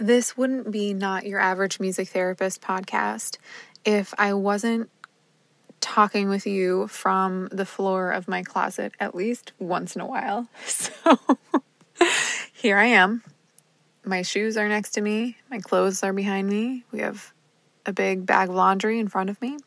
this wouldn't be not your average music therapist podcast if I wasn't talking with you from the floor of my closet at least once in a while. So here I am. My shoes are next to me, my clothes are behind me. We have a big bag of laundry in front of me,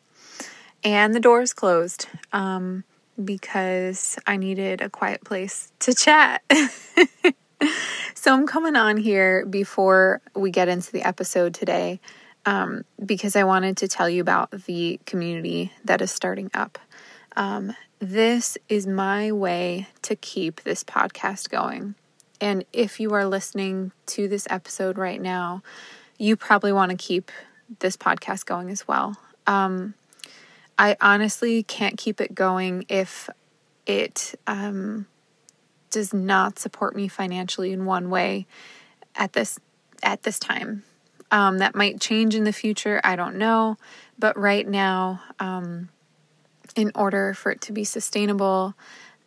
and the door is closed um, because I needed a quiet place to chat. so I'm coming on here before we get into the episode today um, because I wanted to tell you about the community that is starting up. Um, this is my way to keep this podcast going. And if you are listening to this episode right now, you probably want to keep this podcast going as well. Um, I honestly can't keep it going if it um, does not support me financially in one way at this at this time. Um, that might change in the future. I don't know, but right now, um, in order for it to be sustainable,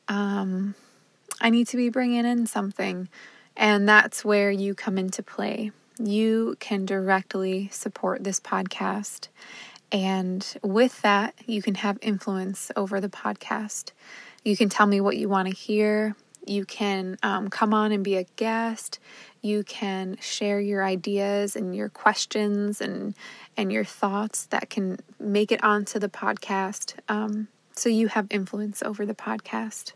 um, I need to be bringing in something, and that's where you come into play. You can directly support this podcast. And with that, you can have influence over the podcast. You can tell me what you want to hear. You can um, come on and be a guest. You can share your ideas and your questions and and your thoughts that can make it onto the podcast. Um, so you have influence over the podcast.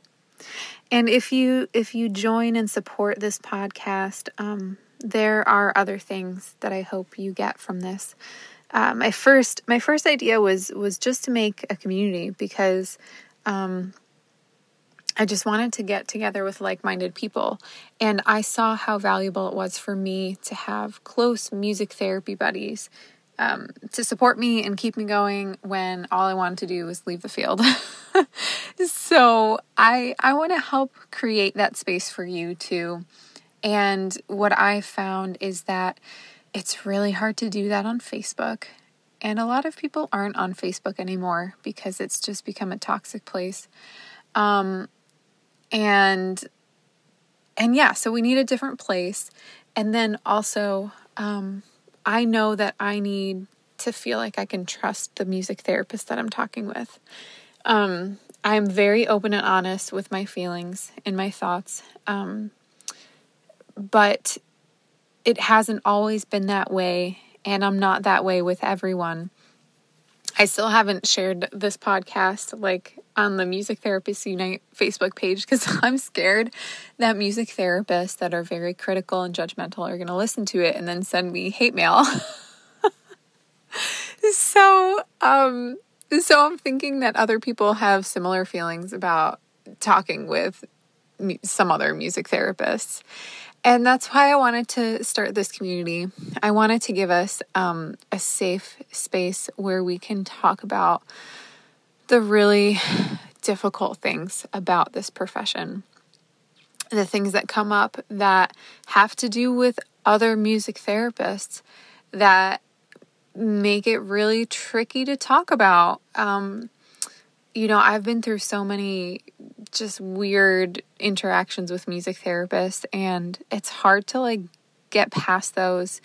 And if you if you join and support this podcast, um, there are other things that I hope you get from this. Uh, my first my first idea was was just to make a community because um, I just wanted to get together with like minded people. And I saw how valuable it was for me to have close music therapy buddies um, to support me and keep me going when all I wanted to do was leave the field. so I, I want to help create that space for you too. And what I found is that it's really hard to do that on Facebook. And a lot of people aren't on Facebook anymore because it's just become a toxic place. Um, and and yeah so we need a different place. And then also um, i know that i need to feel like i can trust the music therapist that i'm talking with. Um, i'm very open and honest with my feelings and my thoughts. Um, but it hasn't always been that way and i'm not that way with everyone I still haven't shared this podcast like on the Music Therapists Unite Facebook page because I'm scared that music therapists that are very critical and judgmental are going to listen to it and then send me hate mail. so, um, so I'm thinking that other people have similar feelings about talking with some other music therapists. And that's why I wanted to start this community. I wanted to give us um, a safe space where we can talk about the really difficult things about this profession, the things that come up that have to do with other music therapists that make it really tricky to talk about. Um, you know, I've been through so many just weird interactions with music therapists, and it's hard to like get past those.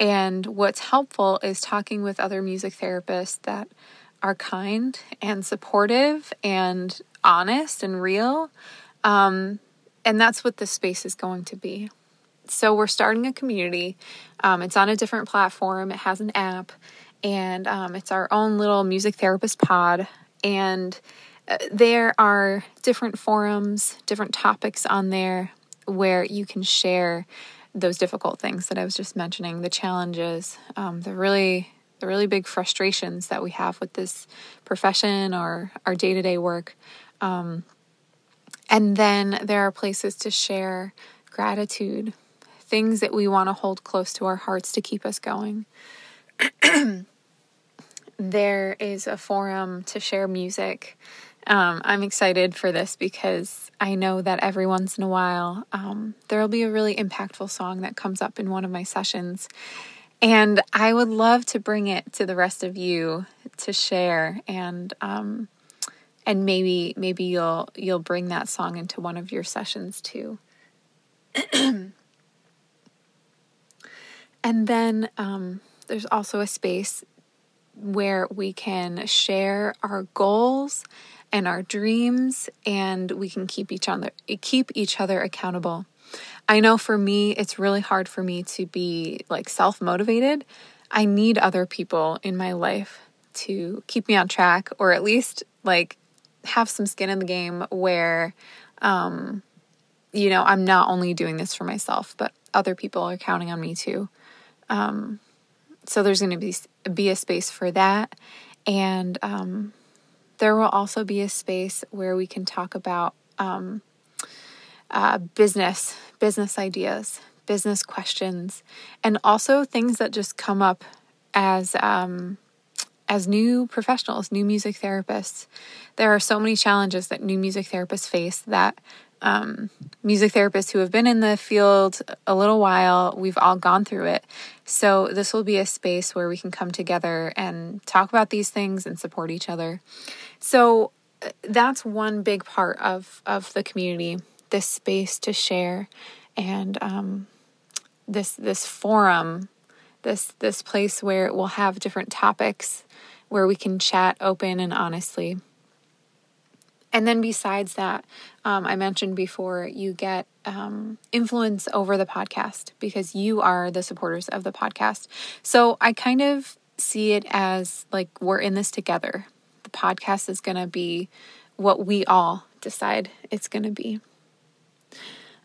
And what's helpful is talking with other music therapists that are kind and supportive and honest and real. Um, and that's what this space is going to be. So, we're starting a community. Um, it's on a different platform, it has an app, and um, it's our own little music therapist pod. And uh, there are different forums, different topics on there where you can share those difficult things that I was just mentioning, the challenges, um, the really the really big frustrations that we have with this profession or our day to day work. Um, and then there are places to share gratitude, things that we want to hold close to our hearts to keep us going. there is a forum to share music. Um, I'm excited for this because I know that every once in a while um, there will be a really impactful song that comes up in one of my sessions. And I would love to bring it to the rest of you to share and um, and maybe maybe you'll you'll bring that song into one of your sessions too. and then um, there's also a space where we can share our goals and our dreams and we can keep each other keep each other accountable. I know for me it's really hard for me to be like self-motivated. I need other people in my life to keep me on track or at least like have some skin in the game where um you know, I'm not only doing this for myself, but other people are counting on me too. Um so there's going to be be a space for that and um there will also be a space where we can talk about um, uh, business, business ideas, business questions, and also things that just come up as um, as new professionals, new music therapists. There are so many challenges that new music therapists face that um, music therapists who have been in the field a little while, we've all gone through it. So, this will be a space where we can come together and talk about these things and support each other. So, uh, that's one big part of, of the community this space to share and um, this this forum this this place where we'll have different topics where we can chat open and honestly and then besides that, um, I mentioned before, you get um, influence over the podcast because you are the supporters of the podcast. So I kind of see it as like we're in this together. The podcast is going to be what we all decide it's going to be.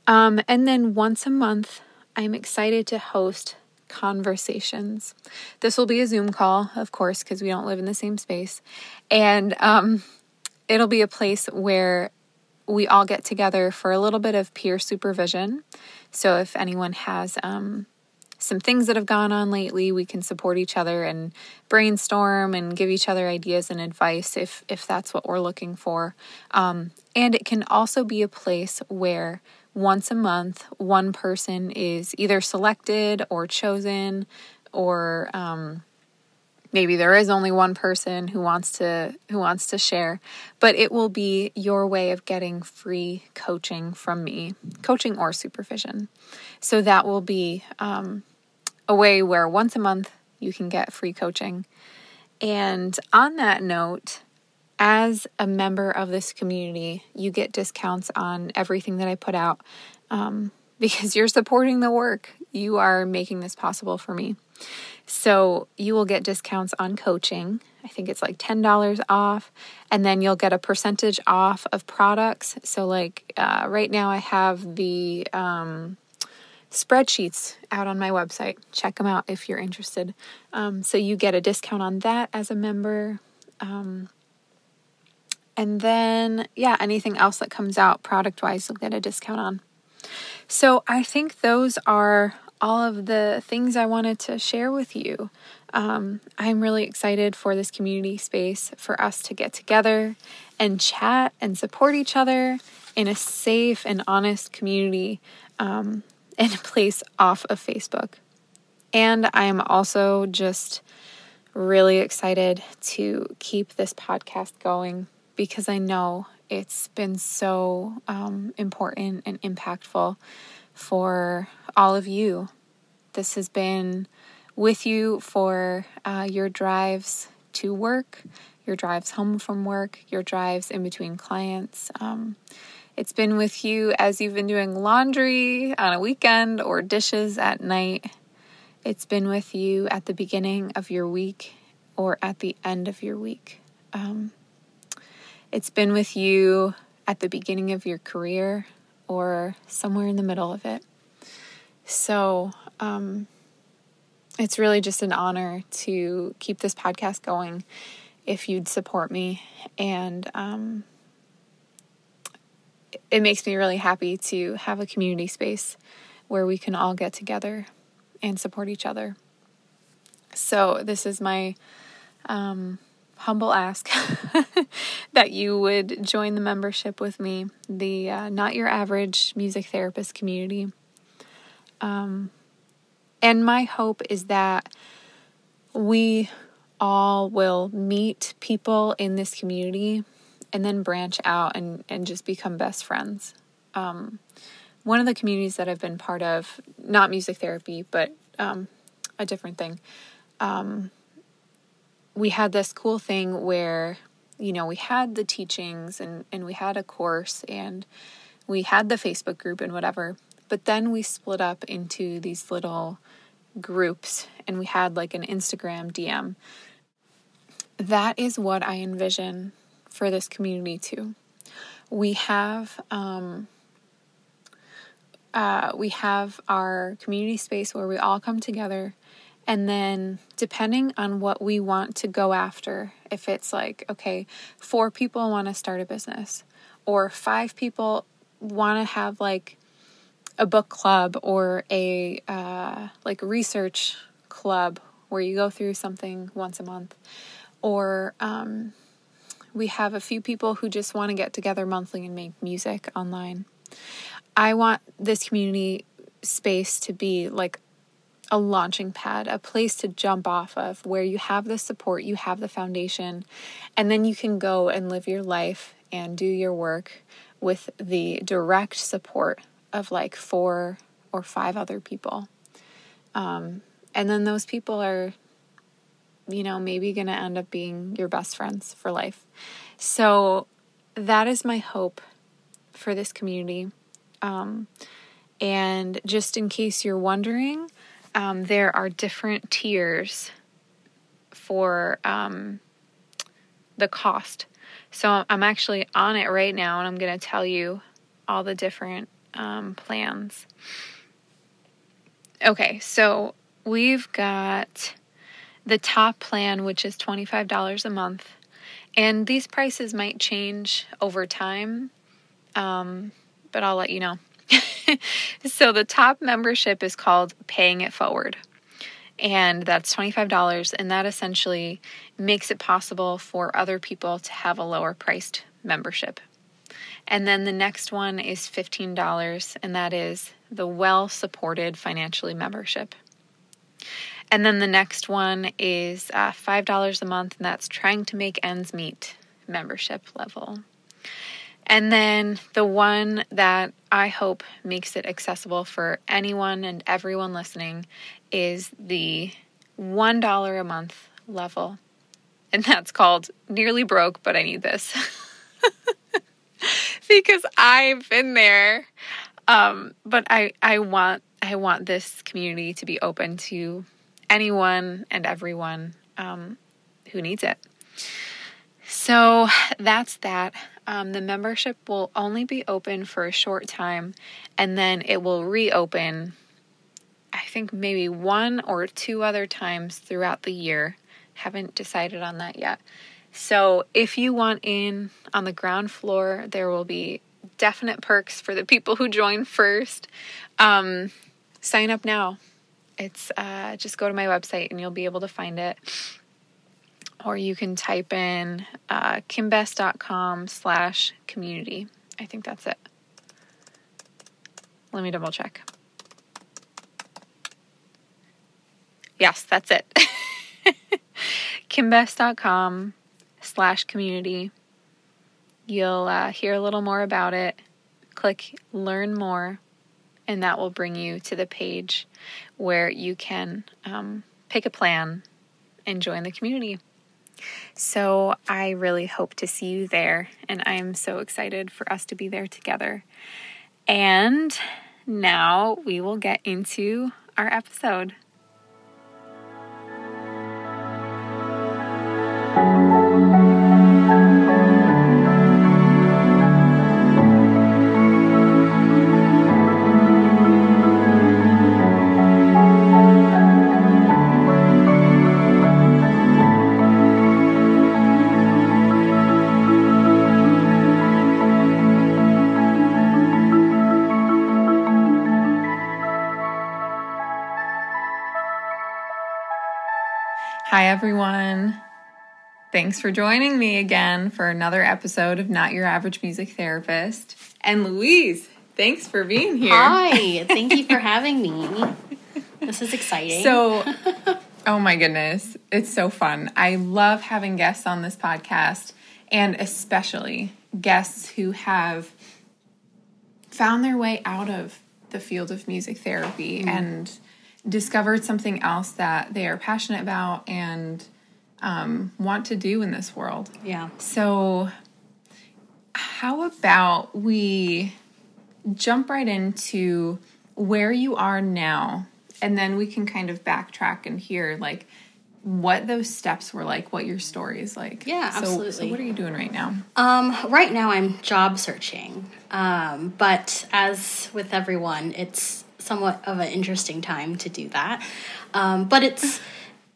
Um, and then once a month, I'm excited to host conversations. This will be a Zoom call, of course, because we don't live in the same space. And um, it'll be a place where we all get together for a little bit of peer supervision. So if anyone has um, some things that have gone on lately, we can support each other and brainstorm and give each other ideas and advice if if that's what we're looking for. Um, and it can also be a place where once a month, one person is either selected or chosen or um, maybe there is only one person who wants to who wants to share but it will be your way of getting free coaching from me coaching or supervision. So that will be um, a way where once a month you can get free coaching. And on that note as a member of this community you get discounts on everything that i put out um, because you're supporting the work. You are making this possible for me so you will get discounts on coaching. I think it's like $10 off. And then you'll get a percentage off of products. So, like uh, right now, I have the um, spreadsheets out on my website. Check them out if you're interested. Um, so, you get a discount on that as a member. Um, and then, yeah, anything else that comes out product wise, you'll get a discount on. So, I think those are all of the things I wanted to share with you. Um, I'm really excited for this community space for us to get together and chat and support each other in a safe and honest community um, and a place off of Facebook. And I am also just really excited to keep this podcast going because I know it's been so um, important and impactful for all of you. This has been with you for uh, your drives to work, your drives home from work, your drives in between clients. Um, it's been with you as you've been doing laundry on a weekend or dishes at night. It's been with you at the beginning of your week or at the end of your week. Um, it's been with you at the beginning of your career or somewhere in the middle of it. So, um, it's really just an honor to keep this podcast going if you'd support me. And um, it makes me really happy to have a community space where we can all get together and support each other. So, this is my um, humble ask that you would join the membership with me, the uh, Not Your Average Music Therapist community. Um, and my hope is that we all will meet people in this community and then branch out and, and just become best friends. Um, one of the communities that I've been part of, not music therapy, but um, a different thing. Um, we had this cool thing where, you know, we had the teachings and, and we had a course and we had the Facebook group and whatever, but then we split up into these little groups and we had like an Instagram DM. That is what I envision for this community too. We have um, uh, we have our community space where we all come together and then, depending on what we want to go after, if it's like, okay, four people want to start a business, or five people want to have like a book club or a uh, like research club where you go through something once a month, or um, we have a few people who just want to get together monthly and make music online. I want this community space to be like a launching pad, a place to jump off of where you have the support, you have the foundation, and then you can go and live your life and do your work with the direct support of like four or five other people. Um, and then those people are, you know, maybe going to end up being your best friends for life. So that is my hope for this community. Um, and just in case you're wondering, um, there are different tiers for um, the cost. So I'm actually on it right now and I'm going to tell you all the different um, plans. Okay, so we've got the top plan, which is $25 a month. And these prices might change over time, um, but I'll let you know. so the top membership is called Paying It Forward. And that's $25. And that essentially makes it possible for other people to have a lower priced membership. And then the next one is $15, and that is the well supported financially membership. And then the next one is uh, $5 a month, and that's trying to make ends meet membership level. And then the one that I hope makes it accessible for anyone and everyone listening is the $1 a month level. And that's called Nearly Broke, but I need this. because I've been there. Um, but I, I want I want this community to be open to anyone and everyone um, who needs it. So that's that. Um, the membership will only be open for a short time and then it will reopen, I think maybe one or two other times throughout the year. Haven't decided on that yet. So if you want in on the ground floor, there will be definite perks for the people who join first. Um, sign up now. It's uh, just go to my website and you'll be able to find it or you can type in uh, kimbest.com slash community. I think that's it. Let me double check. Yes, that's it. kimbest.com slash community. You'll uh, hear a little more about it. Click learn more, and that will bring you to the page where you can um, pick a plan and join the community. So I really hope to see you there, and I am so excited for us to be there together. And now we will get into our episode. Hi, everyone. Thanks for joining me again for another episode of Not Your Average Music Therapist. And Louise, thanks for being here. Hi, thank you for having me. This is exciting. So, oh my goodness, it's so fun. I love having guests on this podcast, and especially guests who have found their way out of the field of music therapy mm. and discovered something else that they are passionate about and um, want to do in this world. Yeah. So, how about we jump right into where you are now, and then we can kind of backtrack and hear like what those steps were like, what your story is like. Yeah, So- So, absolutely. what are you doing right now? Um, right now, I'm job searching. Um, but as with everyone, it's somewhat of an interesting time to do that. Um, but it's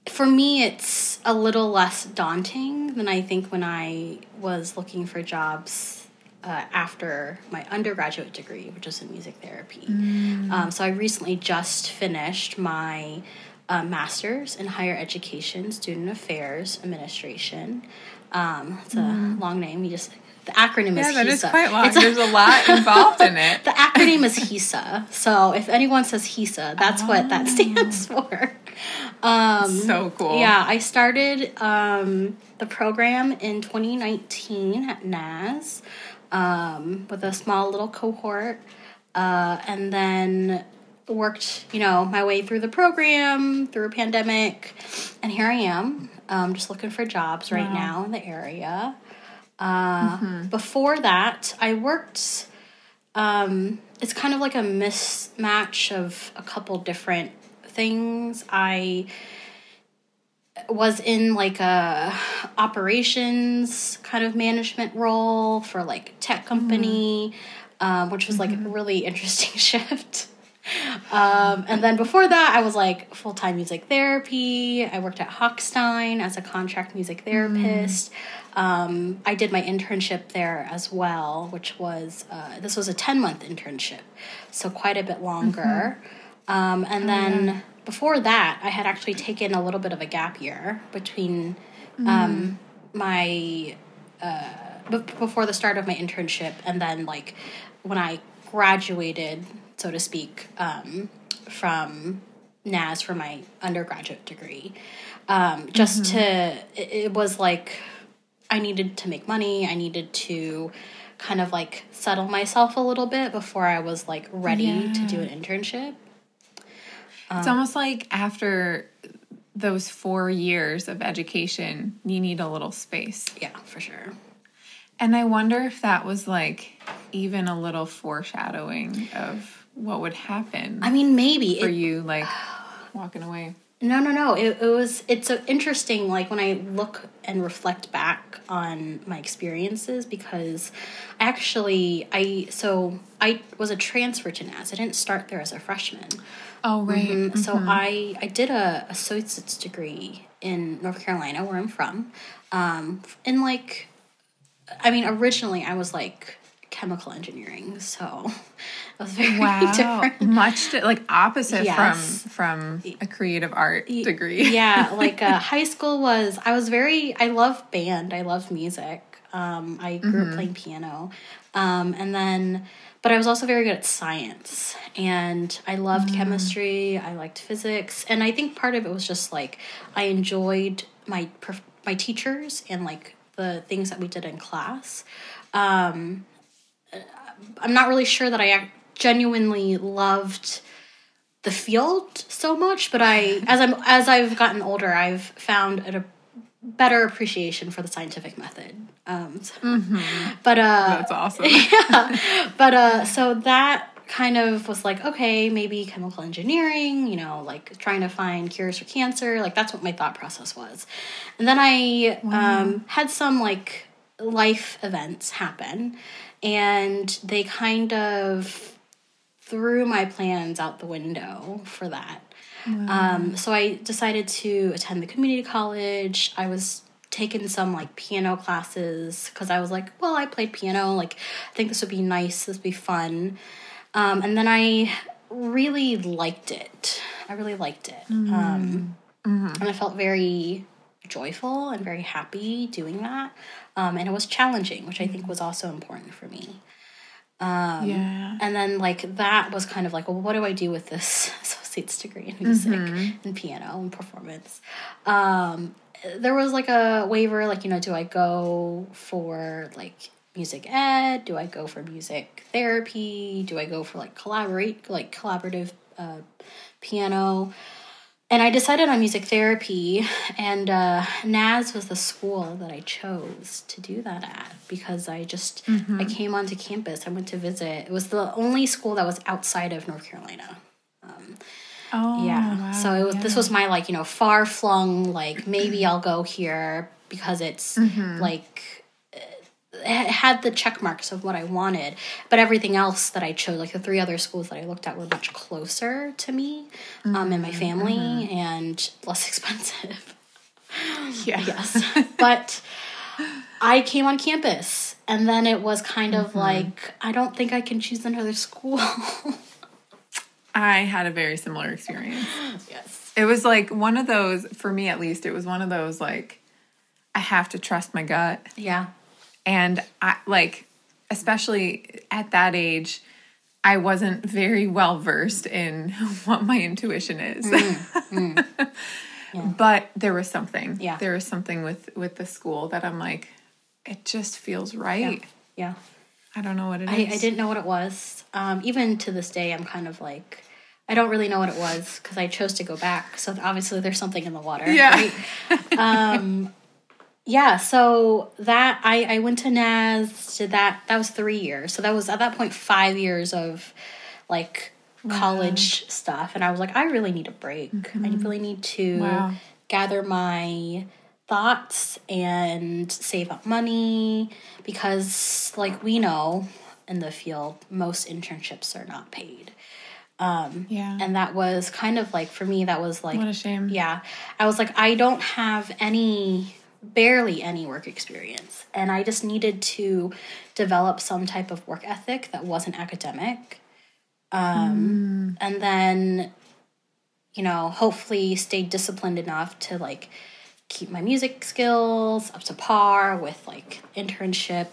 for me, it's a little less daunting than I think when I was looking for jobs uh, after my undergraduate degree, which is in music therapy. Um, so I recently just finished my uh, master's in higher education, student affairs administration. Um, it's a long name. You just the acronym Yeah, is that is HISA. quite long. It's a- There's a lot involved in it. the acronym is HISA. So if anyone says HISA, that's what that stands for. Um, So cool. yeah, I started um, the program in 2019 at Naz um, with a small little cohort, uh, and then worked, you know, my way through the program through a pandemic, and here I am, um, just looking for jobs right Wow. now in the area. Uh, Before that, I worked. Um, it's kind of like a mismatch of a couple different things. I was in like a operations kind of management role for like tech company, um, which was like a really interesting shift. Um, and then before that, I was like full time music therapy. I worked at Hochstein as a contract music therapist. Um, I did my internship there as well, which was uh, this was a ten month internship, so quite a bit longer. Um, and then before that, I had actually taken a little bit of a gap year between um, my uh, b- before the start of my internship and then like when I graduated, so to speak, um, from Naz for my undergraduate degree. Um, just to, it, it was like I needed to make money. I needed to kind of like settle myself a little bit before I was like ready to do an internship. It's almost like after those four years of education, you need a little space. Yeah, for sure. And I wonder if that was like even a little foreshadowing of what would happen I mean, maybe for it, you, like walking away. No, no, no. It, it was. It's so interesting. Like when I look and reflect back on my experiences, because actually, I so I was a transfer to Naz. I didn't start there as a freshman. Oh, right. Mm, So I I did a associate's degree in North Carolina, where I'm from. Um, in like, I mean, originally I was like chemical engineering, so it was very Wow. different. Much di- like opposite Yes. from from a creative art degree. yeah, like uh, high school was. I was very. I love band. I love music. Um, I grew Mm-hmm. up playing piano, um, and then, but I was also very good at science, and I loved Mm. chemistry. I liked physics, and I think part of it was just like I enjoyed my my teachers and like the things that we did in class. Um, I'm not really sure that I genuinely loved the field so much, but I as I'm as I've gotten older, I've found a better appreciation for the scientific method. Um, so- But uh, That's awesome. yeah, but uh, so that kind of was like okay, maybe chemical engineering, you know, like trying to find cures for cancer. Like that's what my thought process was, and then I um, had some like life events happen, and they kind of threw my plans out the window for that. Um, so I decided to attend the community college. I was taking some like piano classes because I was like, well, I played piano. Like, I think this would be nice. This would be fun. Um, and then I really liked it. I really liked it. Um, And I felt very joyful and very happy doing that. Um, and it was challenging, which I think was also important for me. Yeah. And then like that was kind of like, well, what do I do with this associate's degree in music and piano and performance? Um, there was like a waiver, like you know, do I go for like music ed? Do I go for music therapy? Do I go for like collaborate, like collaborative uh, piano. And I decided on music therapy, and uh, Naz was the school that I chose to do that at because I just I came onto campus. I went to visit. It was the only school that was outside of North Carolina. Oh, Yeah. wow, so it was, this was my like you know far flung like maybe I'll go here because it's Mm-hmm. like had the check marks of what I wanted, but everything else that I chose, like the three other schools that I looked at, were much closer to me um, Mm-hmm. and my family and less expensive. yeah. yes, but I came on campus, and then it was kind of Mm-hmm. like I don't think I can choose another school. I had a very similar experience. yes. It was like one of those, for me at least, it was one of those like, I have to trust my gut. Yeah. And I like, especially at that age, I wasn't very well versed in what my intuition is. But there was something. Yeah. There was something with with the school that I'm like, it just feels right. Yeah. I don't know what it I, I didn't know what it was. Um, even to this day, I'm kind of like, I don't really know what it was because I chose to go back. So obviously, there's something in the water. Yeah. right? um, yeah. So that I I went to Naz. Did that? That was three years. So that was at that point five years of like college stuff, and I was like, I really need a break. I really need to Wow. gather my thoughts and save up money because like we know in the field most internships are not paid um Yeah. and that was kind of like for me that was like what a shame. yeah i was like i don't have any barely any work experience and i just needed to develop some type of work ethic that wasn't academic. Um, and then you know hopefully stay disciplined enough to like keep my music skills up to par with like internship.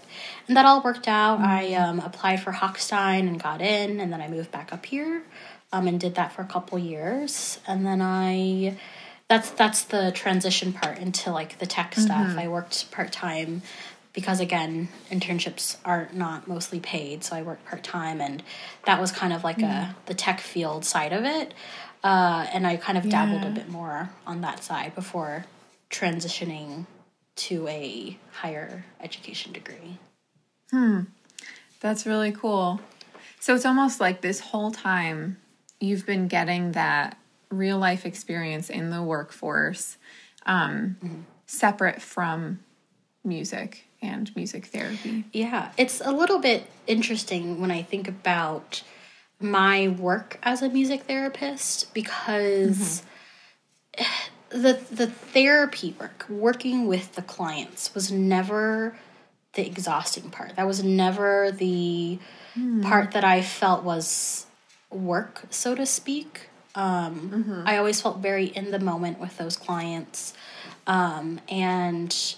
And that all worked out. I um, applied for Hochstein and got in and then i moved back up here um, and did that for a couple years. And then i that's that's the transition part into like the tech stuff. I worked part-time because again internships are not mostly paid so i worked part-time and that was kind of like a the tech field side of it. Uh, and i kind of dabbled a bit more on that side before transitioning to a higher education degree. Hmm, That's really cool. So it's almost like this whole time you've been getting that real life experience in the workforce, um, separate from music and music therapy. Yeah, it's a little bit interesting when I think about my work as a music therapist because the the therapy work, working with the clients was never the exhausting part. That was never the part that I felt was work, so to speak. Um, I always felt very in the moment with those clients. Um, and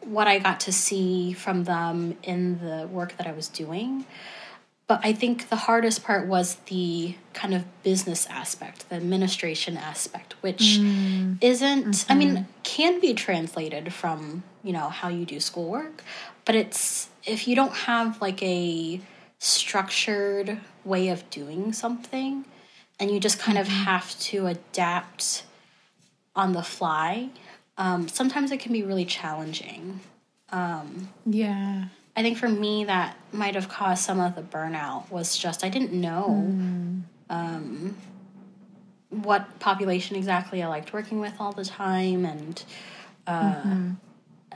what I got to see from them in the work that I was doing. But I think the hardest part was the kind of business aspect, the administration aspect, which isn't, I mean, can be translated from, you know, how you do schoolwork, but it's, if you don't have like a structured way of doing something and you just kind of have to adapt on the fly, um, sometimes it can be really challenging. Yeah. I think for me, that might have caused some of the burnout. Was just I didn't know um, what population exactly I liked working with all the time, and uh,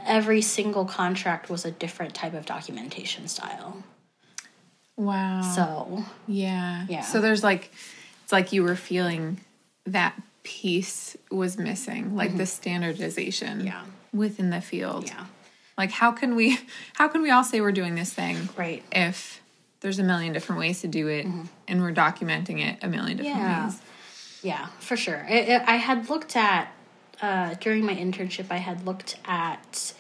every single contract was a different type of documentation style. Wow. So yeah. Yeah. So there's like, it's like you were feeling that piece was missing, like the standardization Yeah. within the field. yeah, Like how can we how can we all say we're doing this thing right. if there's a million different ways to do it and we're documenting it a million different Yeah. ways? Yeah, for sure. I, I I had looked at uh, during my internship. I had looked at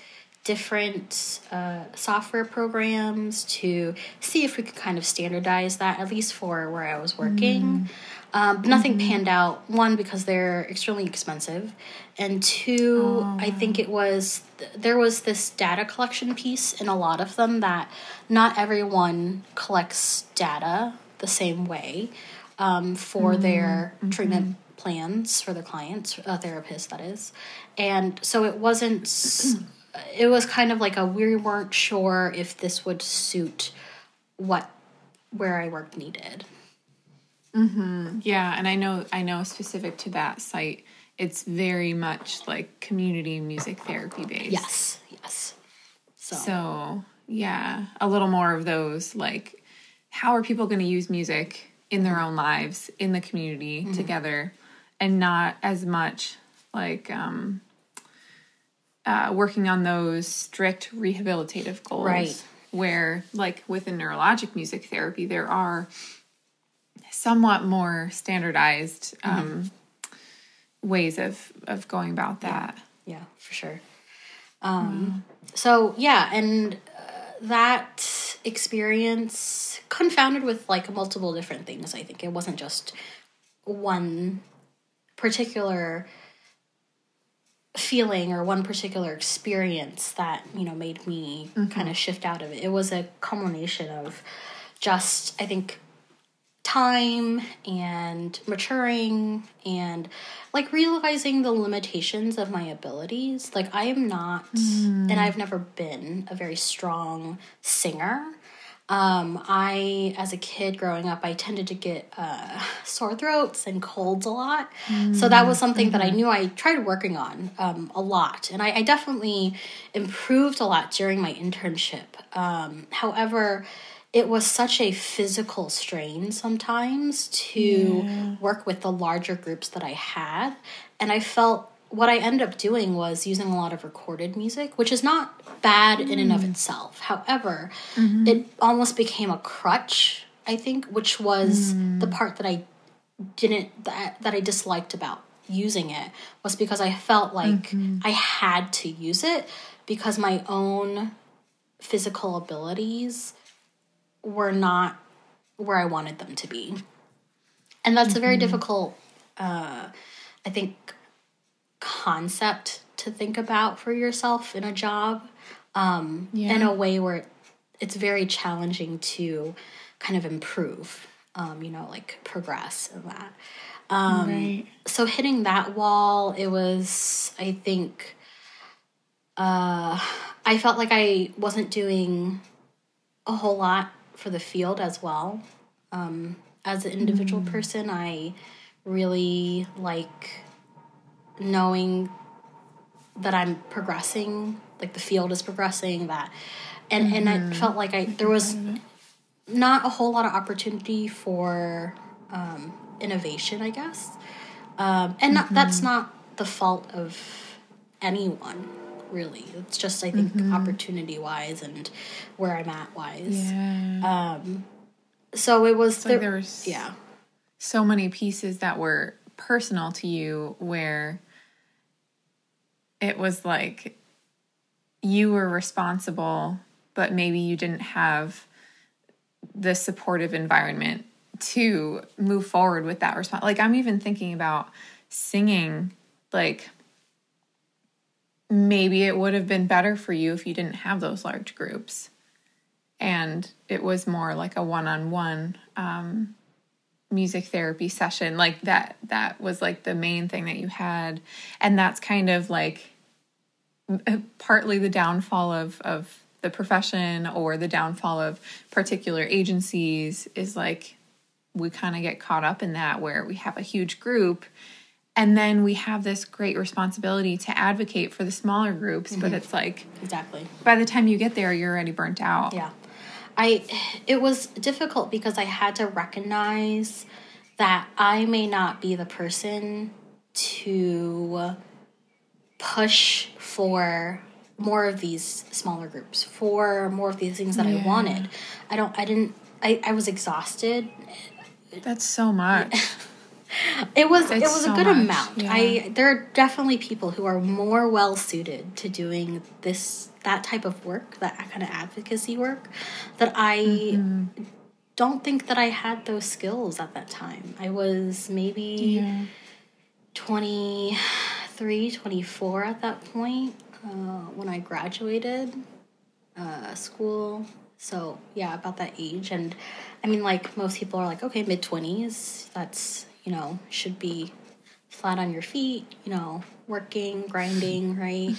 different uh, software programs to see if we could kind of standardize that, at least for where I was working. Um, but nothing panned out. One because they're extremely expensive, and two, I think it was th- there was this data collection piece in a lot of them that not everyone collects data the same way um, for their treatment plans for their clients, uh, therapists, that is. And so it wasn't, it was kind of like a we weren't sure if this would suit what where I worked needed. Yeah, and I know I know specific to that site, it's very much like community music therapy based. Yes, yes. So, So, yeah, a little more of those like how are people going to use music in their own lives in the community Mm-hmm. together and not as much like um uh, working on those strict rehabilitative goals Right. where like within neurologic music therapy there are somewhat more standardized Mm-hmm. um, ways of of going about that yeah, for sure. Um, So yeah, and uh, that experience confounded with like multiple different things. I think it wasn't just one particular feeling or one particular experience that you know made me kind of shift out of it. It was a culmination of just I think time and maturing and like realizing the limitations of my abilities. Like I am not and I've never been a very strong singer. Um, I, as a kid growing up, I tended to get uh, sore throats and colds a lot. So that was something that I knew I tried working on um, a lot. And I, I definitely improved a lot during my internship. Um, however, it was such a physical strain sometimes to work with the larger groups that I had. And I felt what I ended up doing was using a lot of recorded music, which is not bad in and of mm. itself. However, mm-hmm. it almost became a crutch, I think, which was the mm. part that I didn't that that I disliked about using it was because I felt like mm-hmm. I had to use it because my own physical abilities were not where I wanted them to be. And that's a very difficult uh I think concept to think about for yourself in a job um in a way where it's very challenging to kind of improve um you know like progress in that. Right. so hitting that wall it was i think uh i felt like i wasn't doing a whole lot for the field as well. Um as an individual person i really like knowing that i'm progressing like the field is progressing that and and i felt like i there was not a whole lot of opportunity for um, innovation, I guess. Um, and not, that's not the fault of anyone, really. It's just, I think, mm-hmm. opportunity wise and where I'm at wise. yeah um, So it was, like there, there was yeah, so many pieces that were personal to you where it was like you were responsible but maybe you didn't have the supportive environment to move forward with that response like i'm even thinking about singing like maybe it would have been better for you if you didn't have those large groups. And it was more like a one-on-one um, music therapy session like that that was like the main thing that you had. And that's kind of like partly the downfall of of the profession or the downfall of particular agencies is like we kind of get caught up in that where we have a huge group and then we have this great responsibility to advocate for the smaller groups but mm-hmm. it's like exactly. by the time you get there you're already burnt out Yeah. I it was difficult because I had to recognize that I may not be the person to push for more of these smaller groups, for more of these things that I wanted. I don't I didn't I, I was exhausted. that's so much It was it was so a good much, amount. yeah. I there are definitely people who are more well suited to doing this that type of work, that kind of advocacy work, that I Mm-hmm. don't think that I had those skills at that time. I was maybe yeah 23, 24 at that point uh, when I graduated uh, school So yeah, about that age, and I mean, like most people are like, okay, mid twenties. That's you know should be flat on your feet. You know, working, grinding, right?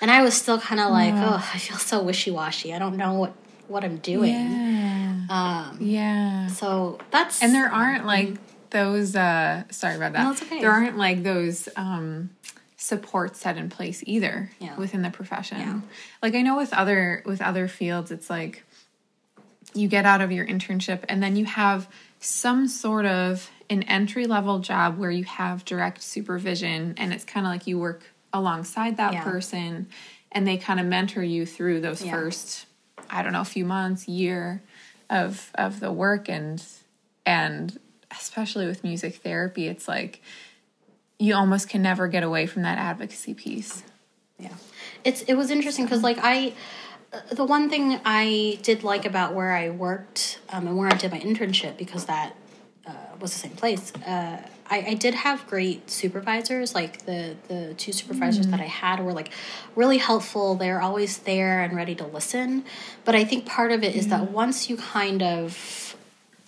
And I was still kind of like, Yeah. oh, I feel so wishy washy. I don't know what what I'm doing. Yeah. Um, Yeah. so that's And there aren't like those uh sorry about that. No, it's okay. There aren't like those um supports set in place either Yeah. within the profession. Yeah. Like I know with other with other fields it's like you get out of your internship and then you have some sort of an entry level job where you have direct supervision and it's kind of like you work alongside that Yeah. person and they kind of mentor you through those Yeah. first I don't know a few months year of of the work and and especially with music therapy it's like you almost can never get away from that advocacy piece. Yeah. It's it was interesting because like I the one thing I did like about where I worked um, and where I did my internship because that was the same place. Uh, I, I did have great supervisors. Like the the two supervisors that I had were like really helpful. They're always there and ready to listen. But I think part of it is that once you kind of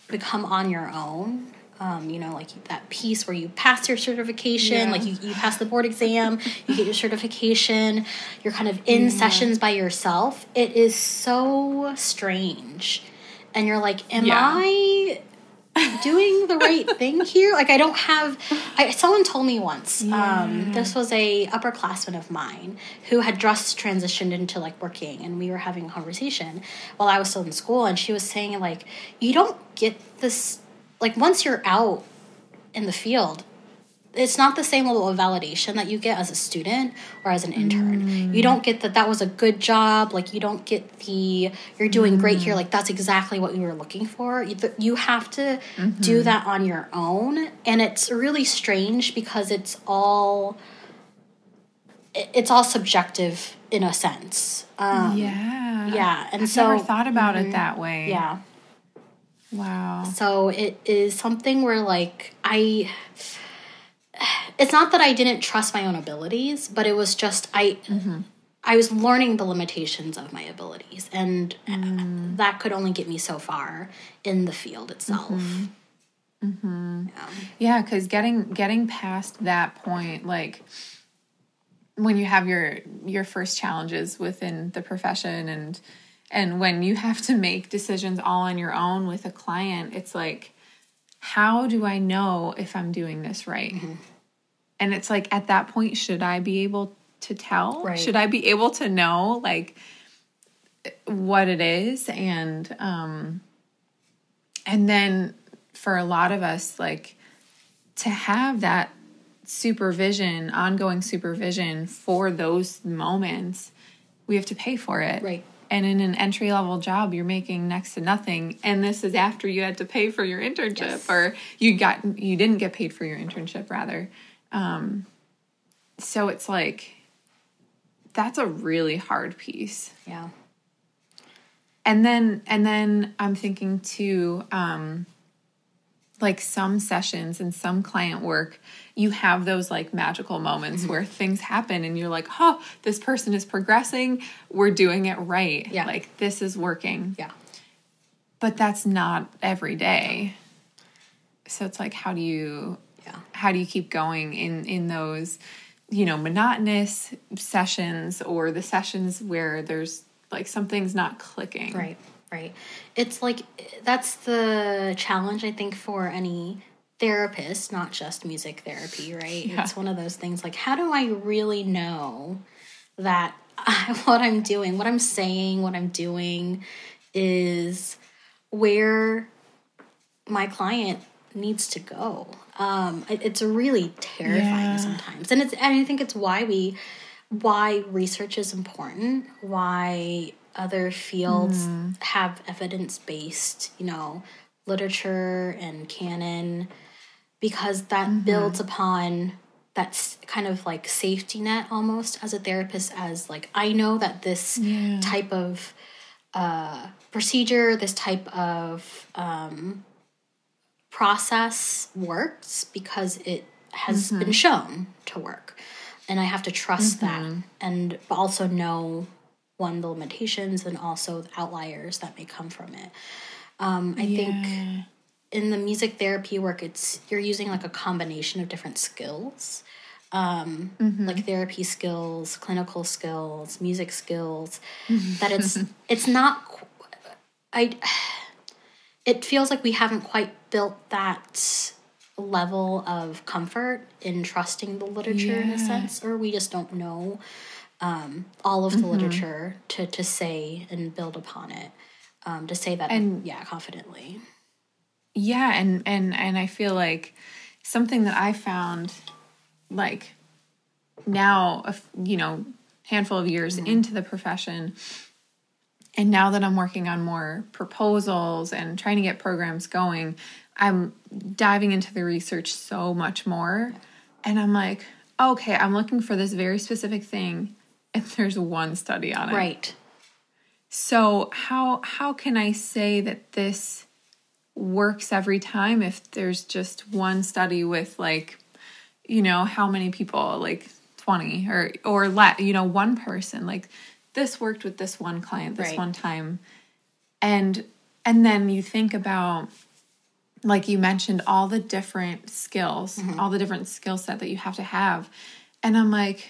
become on your own. Um, you know, like that piece where you pass your certification, Yeah. like you, you pass the board exam, you get your certification, you're kind of in sessions by yourself. It is so strange. And you're like, am Yeah. I doing the right thing here? Like I don't have I someone told me once, um, this was a upperclassman of mine who had just transitioned into like working and we were having a conversation while I was still in school and she was saying like, you don't get this like once you're out in the field, it's not the same level of validation that you get as a student or as an intern. You mm. don't get that that was a good job. Like you don't get the you're doing great here. Like that's exactly what you were looking for. You, th- you have to do mm-hmm. that on your own, and it's really strange because it's all it's all subjective in a sense. Um, yeah. yeah, and I've so never thought about it mm-hmm. that way. yeah. Wow. So it is something where like I it's not that I didn't trust my own abilities, but it was just I mm-hmm. I was learning the limitations of my abilities and mm. that could only get me so far in the field itself. Mm-hmm. Mm-hmm. Yeah. Yeah, because getting getting past that point, like when you have your your first challenges within the profession and and when you have to make decisions all on your own with a client, it's like, how do I know if I'm doing this right? And it's like at that point, should I be able to tell? Right. Should I be able to know like what it is and um and then for a lot of us like to have that supervision ongoing supervision for those moments we have to pay for it Right. And in an entry level job you're making next to nothing and this is after you had to pay for your internship Yes. or you got you didn't get paid for your internship rather um so it's like that's a really hard piece Yeah. and then and then i'm thinking too um like some sessions and some client work you have those like magical moments Mm-hmm. where things happen and you're like oh this person is progressing we're doing it right Yeah. like this is working Yeah. but that's not every day so it's like how do you Yeah. how do you keep going in in those you know monotonous sessions or the sessions where there's like something's not clicking Right, right. It's like that's the challenge I think for any therapist, not just music therapy, right? Yeah. It's one of those things like how do I really know that what I'm doing, what I'm saying, what I'm doing is where my client needs to go. Um, it- it's really terrifying Yeah. sometimes, and it's and I think it's why we why research is important, why other fields have evidence based, you know, literature and canon, because that builds upon that's kind of like safety net almost as a therapist as like i know that this Yeah. type of uh, procedure this type of um, process works because it has been shown to work. And i have to trust that and also know one the limitations and also the outliers that may come from it. Um, i think in the music therapy work it's you're using like a combination of different skills. Um, like therapy skills clinical skills music skills that it's it's not i it feels like we haven't quite built that level of comfort in trusting the literature in a sense or we just don't know um, all of the literature to, to say and build upon it um, to say that And- yeah confidently. Yeah and and and i feel like something that i found like now a f- you know handful of years into the profession and now that i'm working on more proposals and trying to get programs going i'm diving into the research so much more. And i'm like okay i'm looking for this very specific thing and there's one study on it. Right. So how how can I say that this works every time if there's just one study with like you know how many people like 20 or or let you know one person like this worked with this one client this Right. one time. And and then you think about like you mentioned all the different skills mm-hmm. all the different skill set that you have to have. And i'm like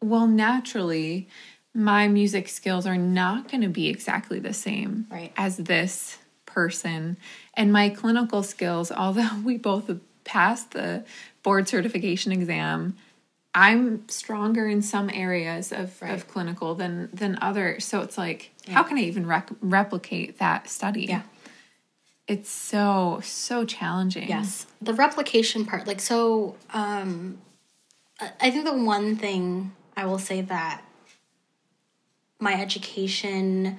well naturally my music skills are not going to be exactly the same Right. as this person and my clinical skills although we both passed the board certification exam i'm stronger in some areas of, Right. of clinical than than others so it's like how can i even rec- replicate that study Yeah. it's so so challenging Yes. The replication part, like, so, um, I think the one thing I will say that my education,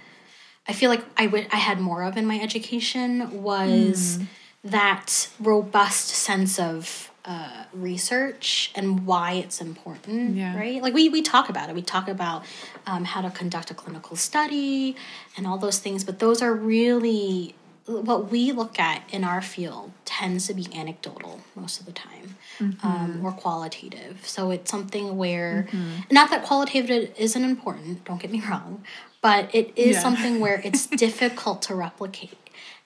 I feel like I had more of in my education was that robust sense of uh, research and why it's important, Yeah. right? Like we we talk about it. We talk about um, how to conduct a clinical study and all those things, but those are really what we look at in our field tends to be anecdotal most of the time um, mm-hmm. or qualitative. So it's something where, mm-hmm. not that qualitative isn't important, don't get me wrong, but it is Yeah. something where it's difficult to replicate.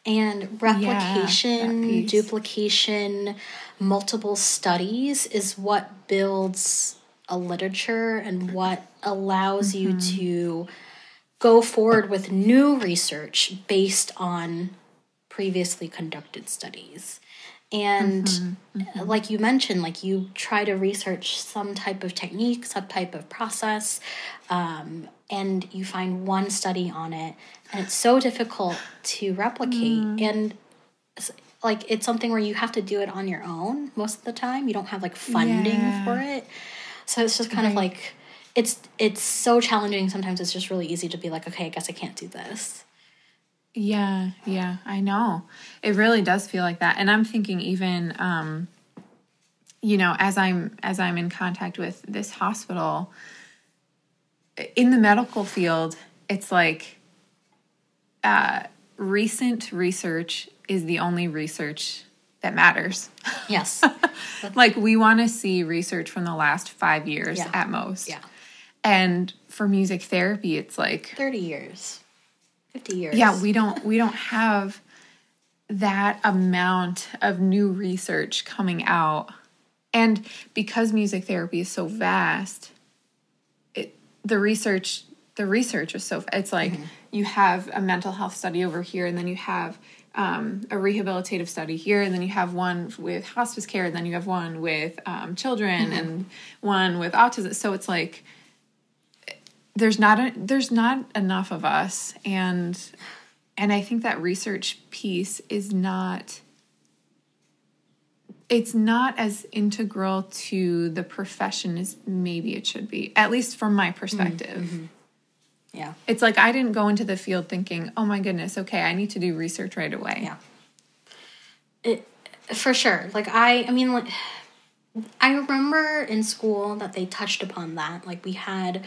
And replication, piece. duplication, multiple studies is what builds a literature and what allows you mm-hmm. to go forward with new research based on previously conducted studies. And mm-hmm, mm-hmm. like you mentioned, like you try to research some type of technique, some type of process, um, and you find one study on it, and it's so difficult to replicate. Mm. And like it's something where you have to do it on your own most of the time. You don't have like funding Yeah. for it, so it's just kind of like it's it's so challenging. Sometimes it's just really easy to be like, okay, I guess I can't do this. Yeah, yeah, I know. It really does feel like that. And I'm thinking even um you know, as I'm as I'm in contact with this hospital in the medical field, it's like uh recent research is the only research that matters. Yes. like we want to see research from the last 5 years Yeah. at most. yeah. And for music therapy, it's like 30 years. 50 years. yeah we don't we don't have that amount of new research coming out. And because music therapy is so vast it the research the research is so it's like you have a mental health study over here and then you have um, a rehabilitative study here and then you have one with hospice care and then you have one with um, children and one with autism. So it's like there's not a, there's not enough of us and and i think that research piece is not it's not as integral to the profession as maybe it should be at least from my mm-hmm. perspective mm-hmm. Yeah. it's like i didn't go into the field thinking oh my goodness okay i need to do research right away Yeah. It for sure. Like I I mean like I remember in school that they touched upon that. Like we had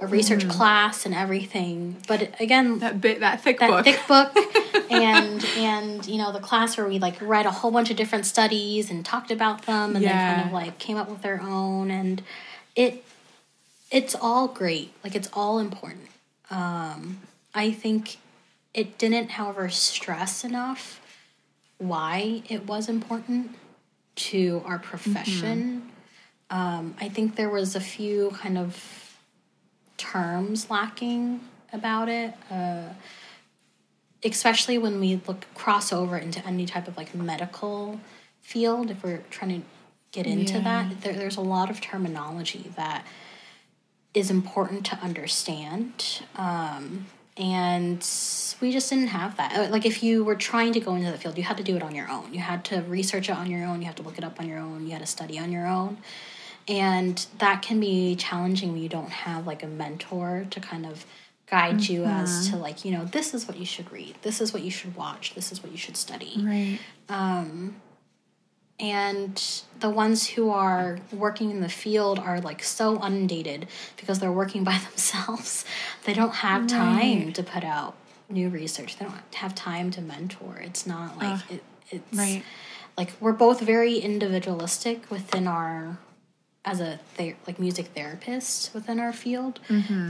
a research class and everything. But again, that bit that thick that book. thick book and and you know the class where we like read a whole bunch of different studies and talked about them and then kind of like came up with their own. And it it's all great. Like it's all important. Um, I think it didn't, however, stress enough why it was important to our profession. Um, I think there was a few kind of terms lacking about it, uh, especially when we look cross over into any type of like medical field. If we're trying to get into Yeah. that, there, there's a lot of terminology that is important to understand. Um, and we just didn't have that. Uh, Like, if you were trying to go into the field, you had to do it on your own. You had to research it on your own. You had to look it up on your own. You had to study on your own. And that can be challenging when you don't have like a mentor to kind of guide you mm-hmm. as to like, you know, this is what you should read. This is what you should watch. This is what you should study Right. Um, and the ones who are working in the field are like so inundated because they're working by themselves they don't have time to put out new research they don't have time to mentor it's not like it, it's Right. like we're both very individualistic within our as a ther- like music therapist within our field.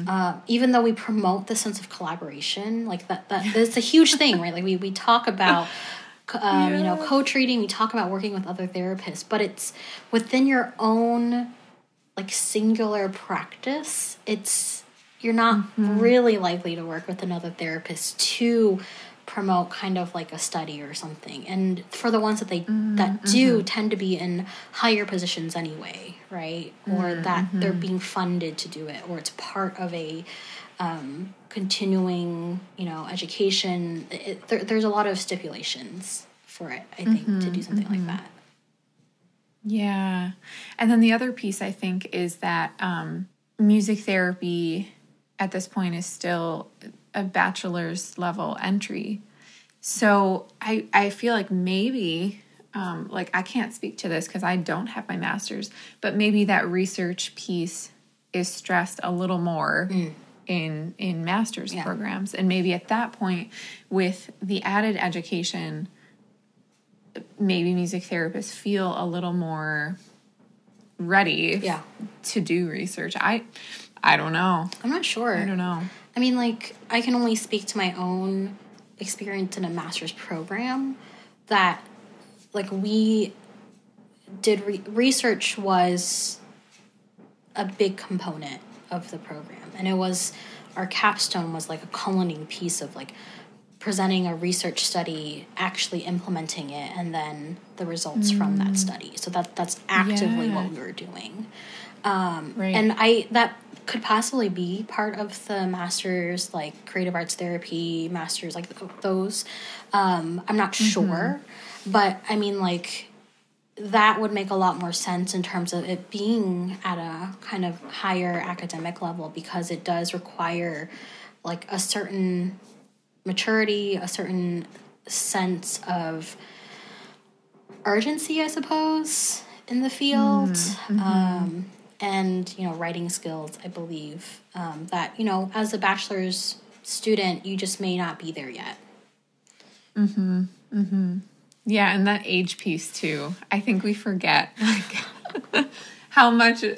Uh, even though we promote the sense of collaboration like that that that's a huge thing right? Like we, we talk about um, you know co-treating we talk about working with other therapists but it's within your own like singular practice it's you're not really likely to work with another therapist to promote kind of like a study or something. And for the ones that they that mm-hmm, do mm-hmm. tend to be in higher positions anyway right? Or mm-hmm, that they're being funded to do it or it's part of a um, continuing you know education. It, there, there's a lot of stipulations for it i think to do something like that. Yeah. And then the other piece I think is that um, music therapy at this point is still a bachelor's level entry. So I, I feel like maybe, um, like I can't speak to this because I don't have my master's, but maybe that research piece is stressed a little more in in master's Yeah. programs. And maybe at that point, with the added education, maybe music therapists feel a little more ready Yeah. to do research. I I don't know. i'm not sure I don't know. I mean, like, I can only speak to my own experience in a master's program that, like, we did re- research was a big component of the program. And it was, our capstone was like a culminating piece of like presenting a research study, actually implementing it, and then the results from that study. So that that's actively Yeah. what we were doing. Um, Right. And I that could possibly be part of the masters like creative arts therapy masters like those. Um i'm not sure. But i mean like that would make a lot more sense in terms of it being at a kind of higher academic level because it does require like a certain maturity a certain sense of urgency i suppose in the field. Um, and you know writing skills i believe um, that you know as a bachelor's student you just may not be there yet Hmm. Hmm. Yeah, and that age piece too. I think we forget like how much uh,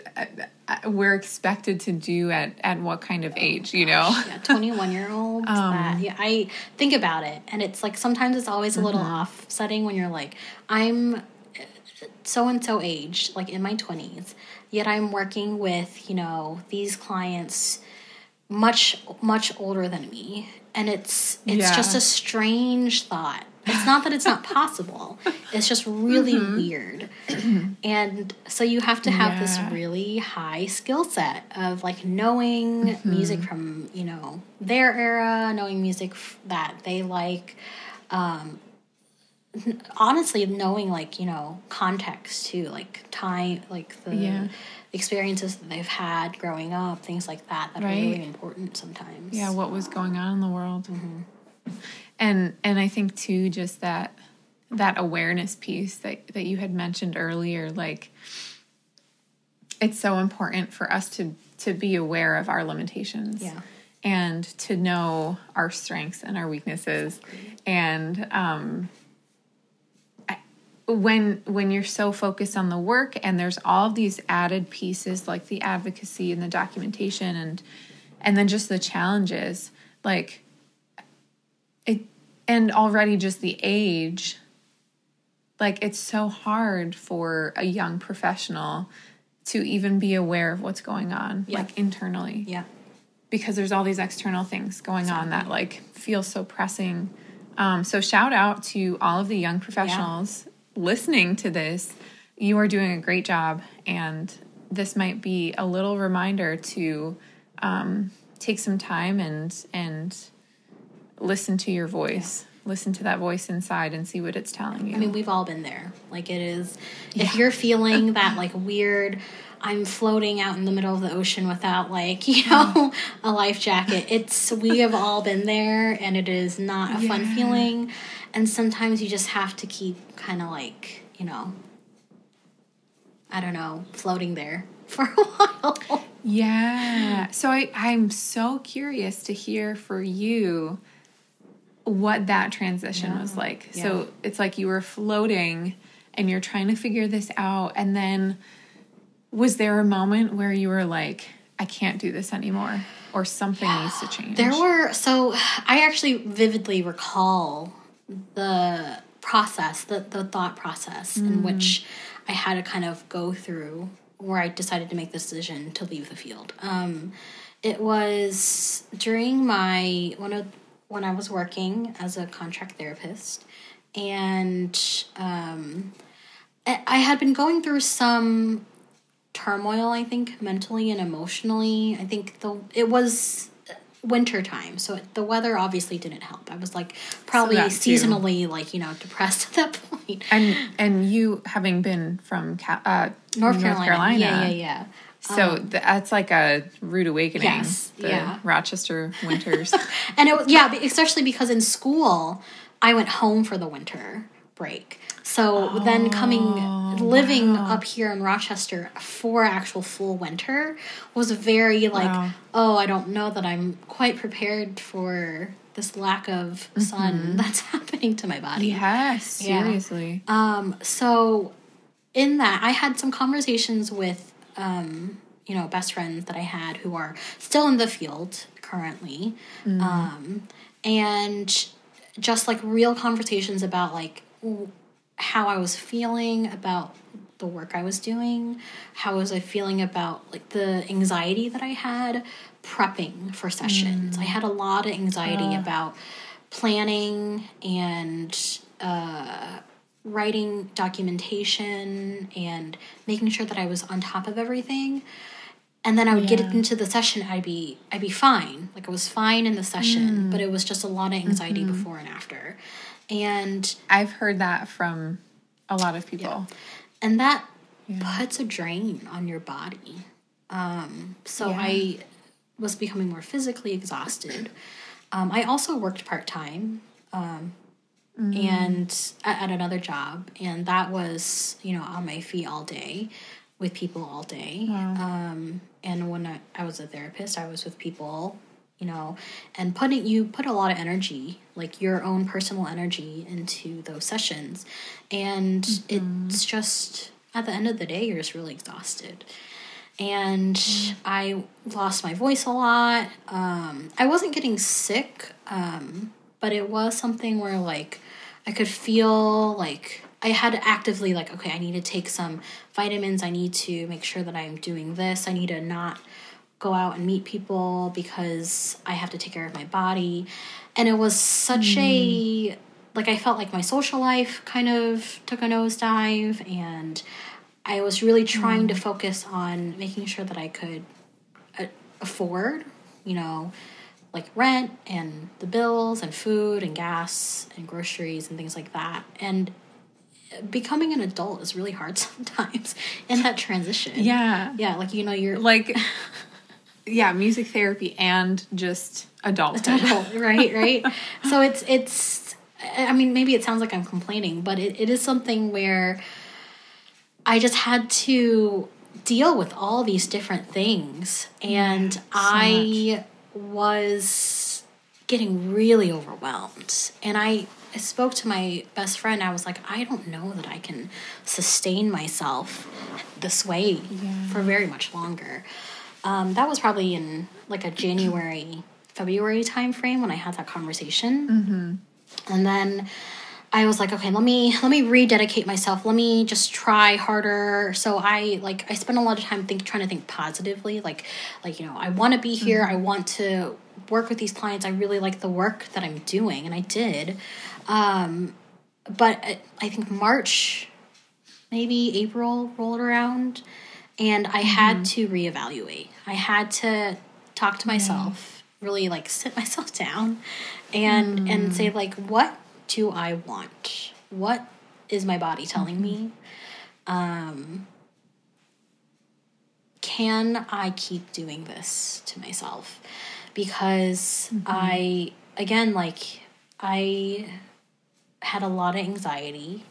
uh, we're expected to do at at what kind of age, you know. yeah 21 year old that yeah i think about it and it's like sometimes it's always a little offsetting when you're like i'm so and so age like in my 20s yet i'm working with you know these clients much much older than me. And it's it's Yeah. just a strange thought. It's not that it's not possible. It's just really weird. And so you have to have this really high skill set of like knowing music from you know their era knowing music f- that they like um honestly knowing like you know context too like time like the Yeah. experiences that they've had growing up things like that that are really important sometimes Yeah, what was going on in the world. And and I think too just that that awareness piece that that you had mentioned earlier like it's so important for us to to be aware of our limitations. Yeah. And to know our strengths and our weaknesses and um when when you're so focused on the work and there's all of these added pieces like the advocacy and the documentation and and then just the challenges like it and already just the age like it's so hard for a young professional to even be aware of what's going on Yeah. like internally Yeah. because there's all these external things going on that like feel so pressing. Um, so shout out to all of the young professionals listening to this. You are doing a great job, and this might be a little reminder to um, take some time and and listen to your voice. Listen to that voice inside and see what it's telling you. I mean, we've all been there. Like it is if you're feeling that like weird I'm floating out in the middle of the ocean without like, you know, a life jacket. It's we have all been there and it is not a fun feeling. And sometimes you just have to keep kind of like, you know, I don't know, floating there for a while. Yeah. So I, I'm so curious to hear for you what that transition was like. So it's like you were floating and you're trying to figure this out. And then was there a moment where you were like, I can't do this anymore? Or something needs to change? There were so I actually vividly recall the process, the the thought process in which I had to kind of go through where I decided to make the decision to leave the field. Um, it was during my one of when I was working as a contract therapist, and um, I had been going through some turmoil i think mentally and emotionally i think the it was winter time so the weather obviously didn't help i was like probably too. seasonally like you know depressed at that point and and you having been from Ca- uh, north carolina, carolina. yeah yeah yeah So th- that's like a rude awakening. Yes, the yeah. Rochester winters. and it was yeah especially because in school i went home for the winter break so then coming living up here in rochester for actual full winter was very like Wow. oh i don't know that i'm quite prepared for this lack of sun that's happening to my body yes, Yeah. seriously. um, so in that, I had some conversations with, um, you know, best friends that I had who are still in the field currently, um, and just like real conversations about like how I was feeling about the work I was doing, how was I feeling about like the anxiety that I had prepping for sessions. I mm. had a lot of anxiety uh. about planning and uh, writing documentation and making sure that I was on top of everything. And then I would get into the session, I'd be I'd be fine. Like I was fine in the session, mm. but it was just a lot of anxiety mm-hmm. before and after. And I've heard that from a lot of people. and that puts a drain on your body. Um, so Yeah. I was becoming more physically exhausted. Um, I also worked part time um, and at, at another job, and that was you know on my feet all day with people all day. Um, and when I, I was a therapist, I was with people you know and putting you put a lot of energy like your own personal energy into those sessions. And it's just at the end of the day you're just really exhausted. And i lost my voice a lot. Um, i wasn't getting sick um, but it was something where like i could feel like i had to actively like okay i need to take some vitamins. I need to make sure that i'm doing this. I need to not go out and meet people because I have to take care of my body. And it was such a like I felt like my social life kind of took a nosedive and I was really trying to focus on making sure that I could uh, afford, you know, like rent and the bills and food and gas and groceries and things like that. And becoming an adult is really hard sometimes in that transition. Yeah. Yeah, like you know, you're Like, yeah, music therapy and just adulthood. adult, right right so it's it's i mean maybe it sounds like i'm complaining but it, it is something where i just had to deal with all these different things and i was getting really overwhelmed and i I spoke to my best friend. I was like, I don't know that I can sustain myself this way for very much longer. Um, that was probably in like a January, February timeframe when I had that conversation. Mm-hmm. And then I was like, okay, let me let me rededicate myself. Let me just try harder. So I like I spent a lot of time think trying to think positively. Like like you know I want to be here. I want to work with these clients. I really like the work that I'm doing, and I did. Um, but I, I think March, maybe April rolled around, and I had to reevaluate. I had to talk to myself, mm. really like sit myself down, and and say mm. like, what do I want? What is my body telling me? Mm-hmm. Um, can I keep doing this to myself? Because mm-hmm. I, again, like, I had a lot of anxiety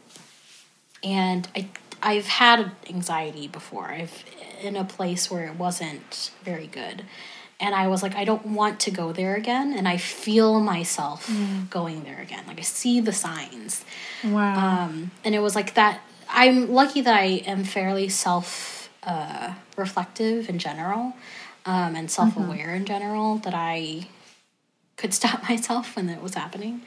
and I, I've had anxiety before. I've in a place where it wasn't very good. And I was like, I don't want to go there again. And I feel myself going there again. Like I see the signs. Wow. Um, and it was like that. I'm lucky that I am fairly self uh, reflective in general um, and self aware in general that I could stop myself when it was happening.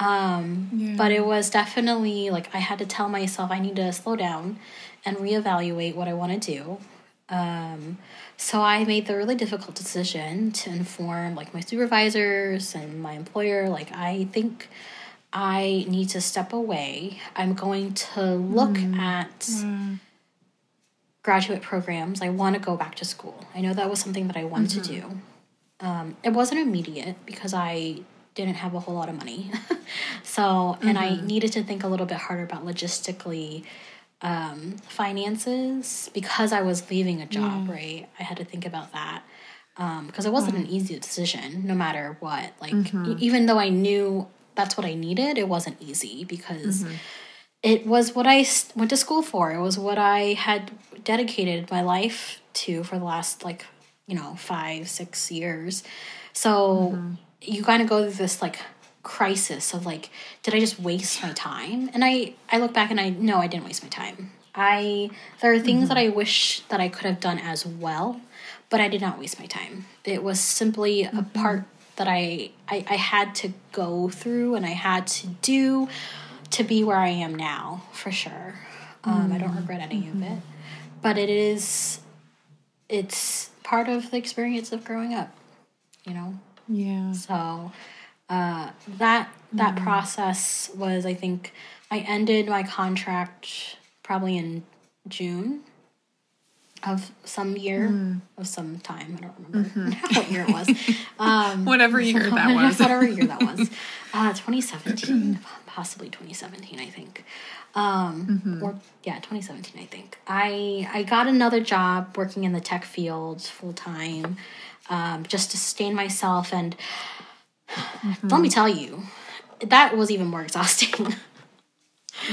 Um, Yeah. But it was definitely like I had to tell myself I need to slow down and reevaluate what I want to do. Um, so I made the really difficult decision to inform like my supervisors and my employer. Like I think I need to step away. I'm going to look at graduate programs. I want to go back to school. I know that was something that I wanted to do. Um, it wasn't immediate because I didn't have a whole lot of money. so, and I mm-hmm. needed to think a little bit harder about logistically um, finances because I was leaving a mm. job, right? I had to think about that um, because it wasn't an easy decision, no matter what. Like, e- mm-hmm. even though I knew that's what I needed, it wasn't easy because mm-hmm. it was what I went to school for. It was what I had dedicated my life to for the last like you know five six years. So you kind of go through this like crisis of like, did I just waste my time? And I I look back and I no, I didn't waste my time. I there are things that mm-hmm. I wish that I could have done as well, but I did not waste my time. It was simply a mm-hmm. part that I, I I had to go through and I had to do to be where I am now for sure. Um, I don't regret any of mm-hmm. it, but it is it's part of the experience of growing up, you know. Yeah. So uh, that that process was, I think, I ended my contract probably in June of some year of some time. I don't remember what year it was. Um, Whatever year that was. whatever year that was, uh, 2017, possibly 2017, I think. Um, Or yeah, 2017, I think. I I got another job working in the tech field full time, um, just to sustain myself. And let me tell you, that was even more exhausting.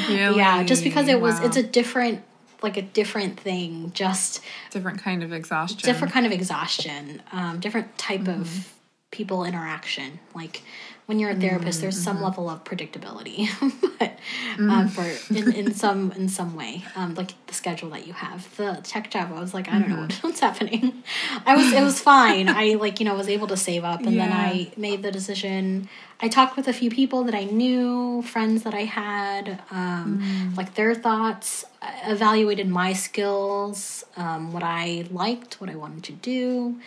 Really? yeah, just because it was, Wow. it's a different, like a different thing. Just different kind of exhaustion. different kind of exhaustion, um, different type Mm-hmm. of people interaction. Like when you're a therapist, there's some Mm-hmm. level of predictability, but um, for in, in some in some way, um, like the schedule that you have. The tech job, I was like, I don't know Mm-hmm. what's happening. I was it was fine. I like you know was able to save up, and then I made the decision. I talked with a few people that I knew, friends that I had, um, Mm. like their thoughts, uh, evaluated my skills, um, what I liked, what I wanted to do,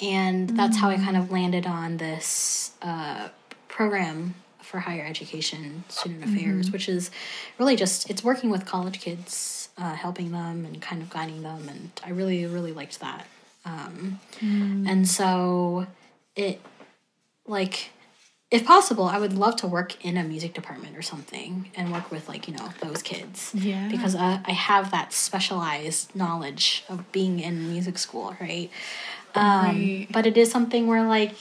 and that's how I kind of landed on this uh, program for higher education student affairs, which is really just it's working with college kids, uh, helping them and kind of guiding them, and I really really liked that. Um, And so it like if possible, I would love to work in a music department or something and work with like you know those kids. Yeah. Because I, I have that specialized knowledge of being in music school, right? Um, Right. But it is something where like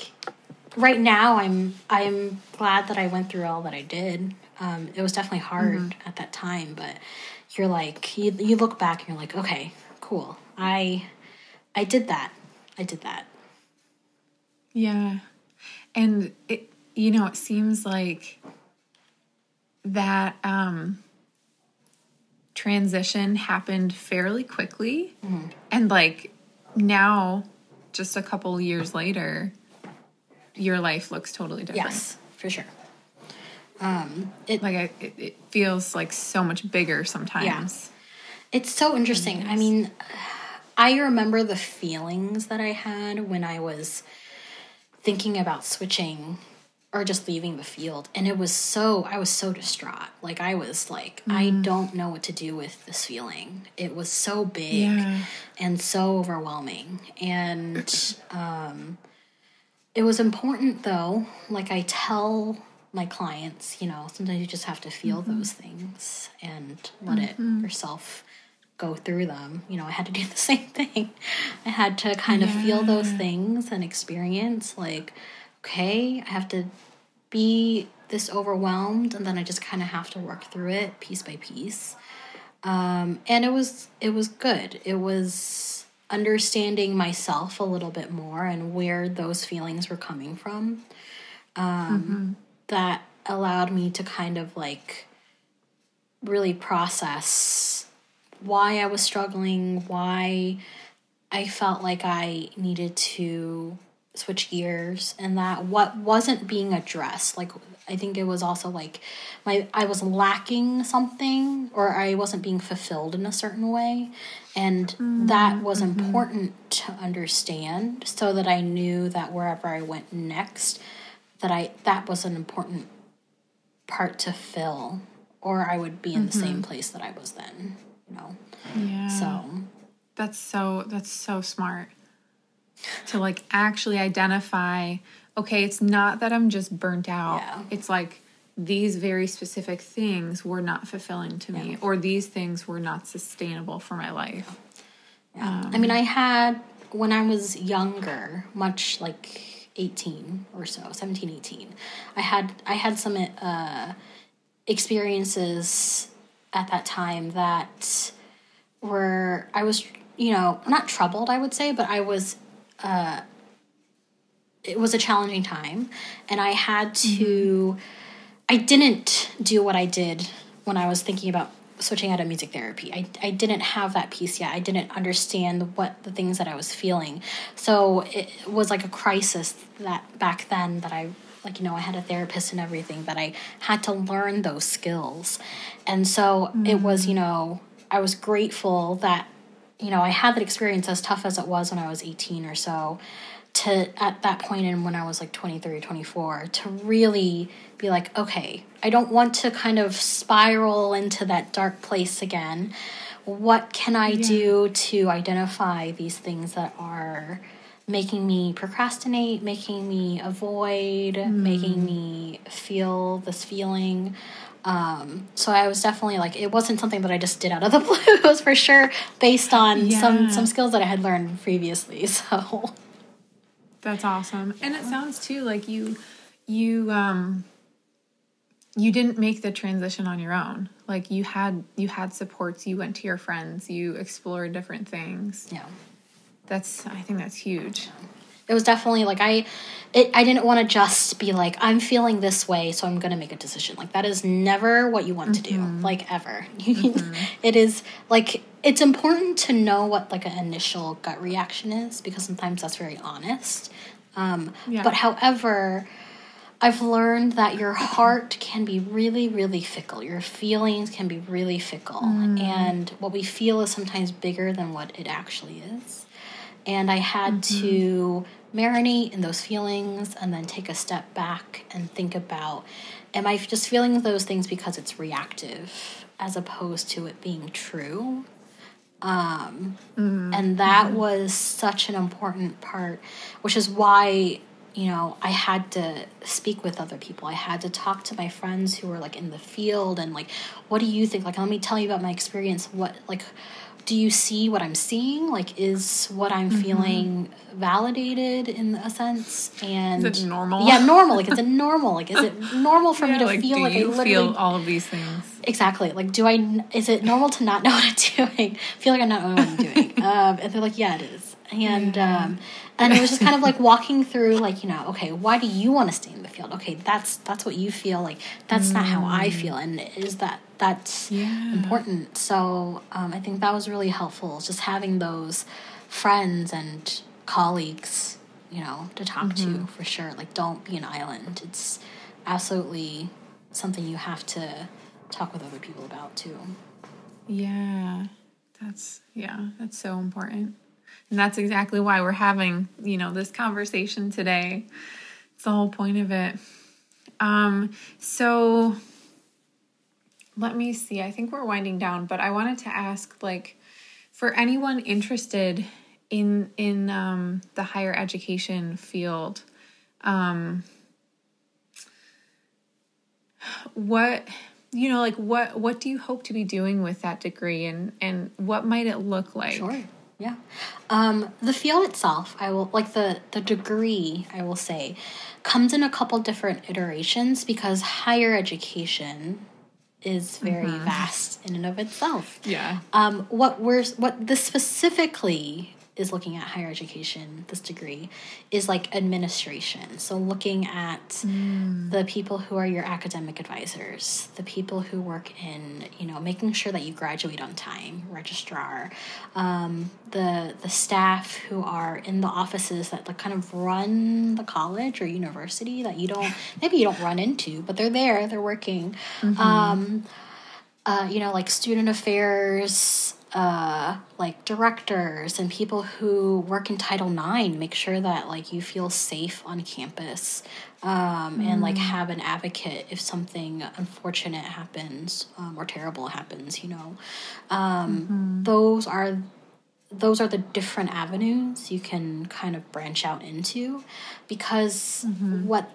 right now I'm I'm glad that I went through all that I did. Um, it was definitely hard Mm-hmm. at that time, but you're like you you look back and you're like, okay, cool. I I did that. I did that. Yeah. And it you know, it seems like that um transition happened fairly quickly. And like now just a couple years later, your life looks totally different. Yes, for sure. Um, it, Like I, it, it feels like so much bigger sometimes. Yeah. It's so interesting. I mean, I remember the feelings that I had when I was thinking about switching or just leaving the field. And it was so, I was so distraught. Like, I was like, I don't know what to do with this feeling. It was so big Yeah. and so overwhelming. And um, it was important, though. Like, I tell my clients, you know, sometimes you just have to feel those things and let it yourself go through them. You know, I had to do the same thing. I had to kind of feel those things and experience, like, okay, I have to be this overwhelmed, and then I just kind of have to work through it piece by piece. Um, and it was it was good. It was understanding myself a little bit more and where those feelings were coming from. Um, That allowed me to kind of like really process why I was struggling, why I felt like I needed to switch gears and that what wasn't being addressed like I think it was also like my I was lacking something or I wasn't being fulfilled in a certain way and mm, that was mm-hmm. important to understand so that I knew that wherever I went next that I that was an important part to fill or I would be in the same mm-hmm. place that I was then you know Yeah. so That's so that's so smart. To like actually identify, okay, it's not that I'm just burnt out. Yeah. It's like these very specific things were not fulfilling to me or these things were not sustainable for my life. Yeah. I mean, I had, when I was younger, much like 18 or so, 17, 18, I had, I had some uh, experiences at that time that were, I was, you know, not troubled, I would say, but I was, uh, it was a challenging time. And I had to, mm-hmm. I didn't do what I did when I was thinking about switching out of music therapy. I, I didn't have that piece yet. I didn't understand what the things that I was feeling. So it was like a crisis that back then that I like you know I had a therapist and everything that I had to learn those skills. And so it was, mm. you know, I was grateful that you know, I had that experience as tough as it was when I was 18 or so to at that point and when I was like 23 24 to really be like okay I don't want to kind of spiral into that dark place again. What can I do to identify these things that are making me procrastinate making me avoid making me feel this feeling? Um, so I was definitely like it wasn't something that I just did out of the blue it was for sure based on some some skills that I had learned previously so That's awesome. And it sounds too like you you um you didn't make the transition on your own. Like you had you had supports, you went to your friends, you explored different things. yeah That's I think that's huge. it was definitely like I it, I didn't want to just be like I'm feeling this way so I'm going to make a decision. Like that is never what you want to do like ever. It is like it's important to know what like an initial gut reaction is because sometimes that's very honest. Um Yeah. but however I've learned that your heart can be really, really fickle. Your feelings can be really fickle. And what we feel is sometimes bigger than what it actually is. And I had to marinate in those feelings and then take a step back and think about am I just feeling those things because it's reactive as opposed to it being true? Um, And that was such an important part, which is why, you know, I had to speak with other people. I had to talk to my friends who were like in the field and like, what do you think? Like, let me tell you about my experience. What, like, do you see what I'm seeing? Like, is what I'm feeling validated in a sense? And Is it normal? Yeah, normal. Like, is it normal? Like, is it normal for me to like, feel like I you literally feel all of these things? exactly like do i is it normal to not know what i'm doing feel like i'm not knowing what i'm doing um, and they're like yeah it is and um, and it was just kind of like walking through like you know okay why do you want to stay in the field okay that's that's what you feel like that's not how i feel and is that that's Yeah. important so um, i think that was really helpful just having those friends and colleagues, you know, to talk to for sure. Like, don't be an island. It's absolutely something you have to talk with other people about too. Yeah. That's yeah, that's so important. And that's exactly why we're having, you know, this conversation today. It's the whole point of it. Um so let me see. I think we're winding down, but I wanted to ask like for anyone interested in in um the higher education field, um what you know like what what do you hope to be doing with that degree and and what might it look like Sure. Yeah. Um, the field itself, I will like the the degree. I will say, comes in a couple different iterations because higher education is very vast in and of itself. yeah Um, what we're what this specifically is looking at higher education, this degree, is like administration. So looking at the people who are your academic advisors, the people who work in, you know, making sure that you graduate on time, registrar, um, the the staff who are in the offices that like kind of run the college or university that you don't maybe you don't run into, but they're there, they're working. Um, uh, you know, like student affairs, uh, like directors and people who work in Title IX, make sure that like you feel safe on campus, um, and like have an advocate if something unfortunate happens um, or terrible happens. You know, um, those are those are the different avenues you can kind of branch out into because what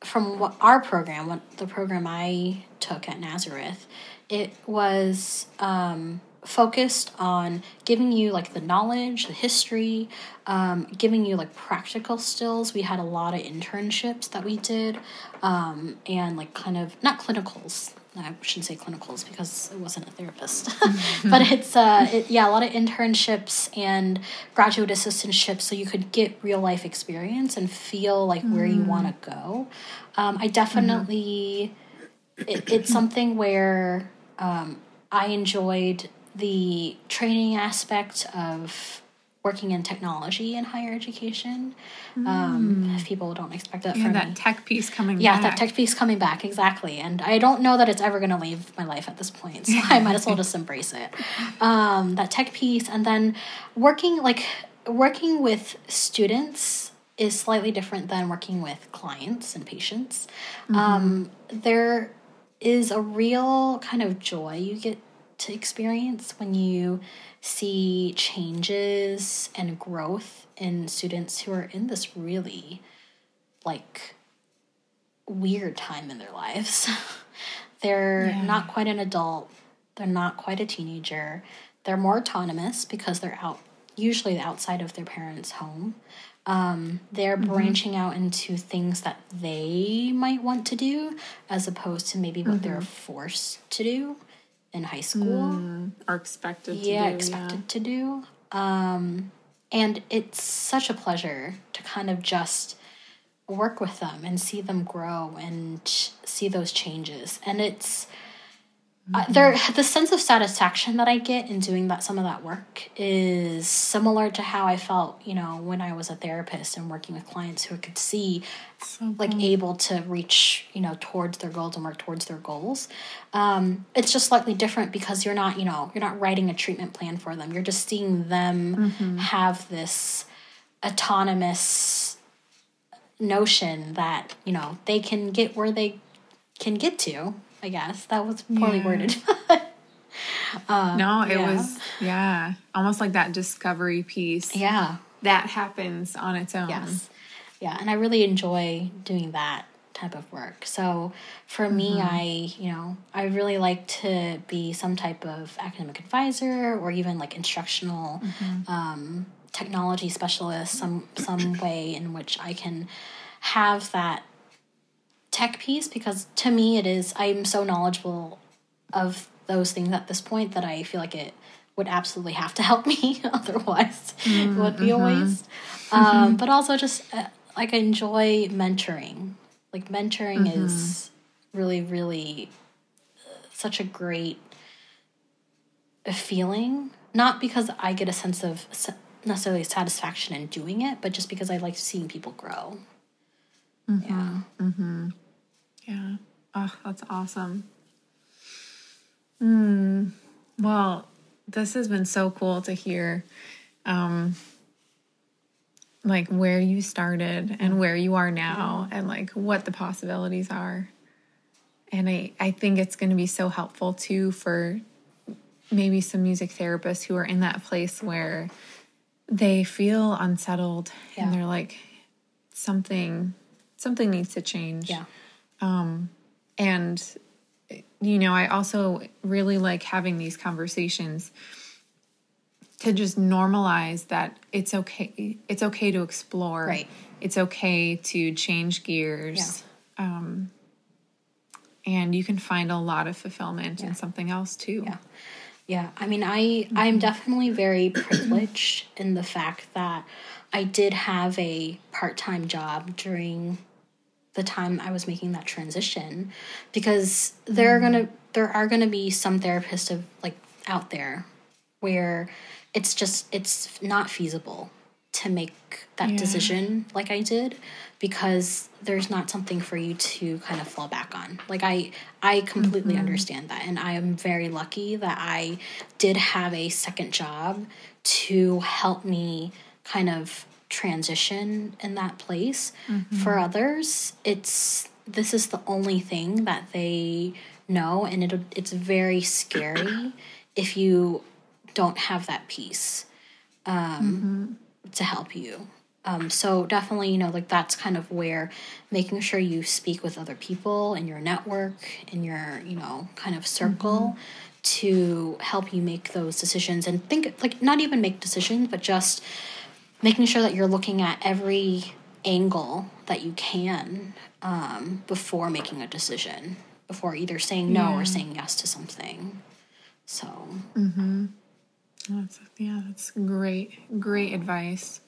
from what our program what the program i took at nazareth it was um, focused on giving you like the knowledge the history um, giving you like practical skills. We had a lot of internships that we did um, and like kind of not clinicals. I shouldn't say clinicals because it wasn't a therapist, but it's uh, it, yeah, a lot of internships and graduate assistantships, so you could get real life experience and feel like where you want to go. Um, I definitely, it, it's something where um, I enjoyed the training aspect of working in technology in higher education. Um, if people don't expect that yeah from that me. tech piece coming Yeah, back. that tech piece coming back exactly, and I don't know that it's ever going to leave my life at this point, so I might as well just embrace it. Um, that tech piece, and then working like working with students is slightly different than working with clients and patients. Um, there is a real kind of joy you get to experience when you see changes and growth in students who are in this really like weird time in their lives. they're Yeah. not quite an adult, they're not quite a teenager. They're more autonomous because they're out usually outside of their parents' home. Um, they're branching out into things that they might want to do as opposed to maybe what they're forced to do in high school. Are expected yeah to do, expected to do. Um and it's such a pleasure to kind of just work with them and see them grow and see those changes. And it's uh, there the sense of satisfaction that i get in doing that some of that work is similar to how i felt you know when i was a therapist and working with clients who I could see So like able to reach you know towards their goals and work towards their goals. Um, it's just slightly different because you're not you know you're not writing a treatment plan for them. You're just seeing them have this autonomous notion that you know they can get where they can get to i guess that was poorly Yeah. worded um, no it yeah. was yeah almost like that discovery piece yeah that happens on its own Yes. Yeah, and I really enjoy doing that type of work. So for me, mm-hmm. I, you know, I really like to be some type of academic advisor or even like instructional mm-hmm. um, technology specialist, some some way in which I can have that tech piece because to me it is I'm so knowledgeable of those things at this point that I feel like it would absolutely have to help me otherwise. It would be a waste. Um, but also just uh, like I enjoy mentoring. Like mentoring is really really uh, such a great feeling. Not because I get a sense of necessarily satisfaction in doing it, but just because I like seeing people grow. Yeah. Yeah. Oh, that's awesome. Hmm. Well, this has been so cool to hear um like where you started and where you are now and like what the possibilities are. And I I think it's going to be so helpful too for maybe some music therapists who are in that place where they feel unsettled Yeah. and they're like something something needs to change Yeah. And you know i also really like having these conversations to just normalize that it's okay it's okay to explore. Right. it's okay to change gears. Um and you can find a lot of fulfillment in something else too. Yeah. Yeah, I mean, I I'm definitely very privileged in the fact that I did have a part time job during the time I was making that transition, because there are gonna there are gonna be some therapists of like out there where it's just it's not feasible to make that Yeah. decision like I did because there's not something for you to kind of fall back on. Like I I completely mm-hmm. understand that and I am very lucky that I did have a second job to help me kind of transition in that place. Mm-hmm. For others, it's this is the only thing that they know and it it's very scary if you don't have that piece um, mm-hmm. to help you. Um, so definitely, you know, like that's kind of where making sure you speak with other people in your network, in your, you know, kind of circle mm-hmm. to help you make those decisions and think like not even make decisions, but just making sure that you're looking at every angle that you can um, before making a decision, before either saying no or saying yes to something. So That's, yeah, that's great, great advice.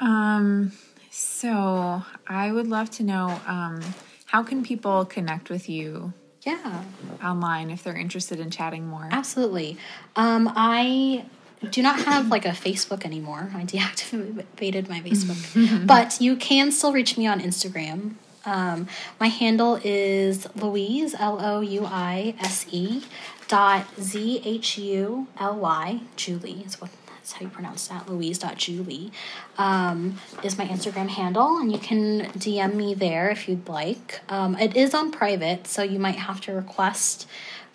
Um, so I would love to know um, how can people connect with you yeah. online if they're interested in chatting more? Absolutely. Um, I do not have like a Facebook anymore. I deactivated my Facebook, but you can still reach me on Instagram. Um, my handle is Louise L O U I S E dot Z H U L Y Julie is what that's how you pronounce that Louise dot Julie um, is my Instagram handle, and you can DM me there if you'd like. Um, it is on private, so you might have to request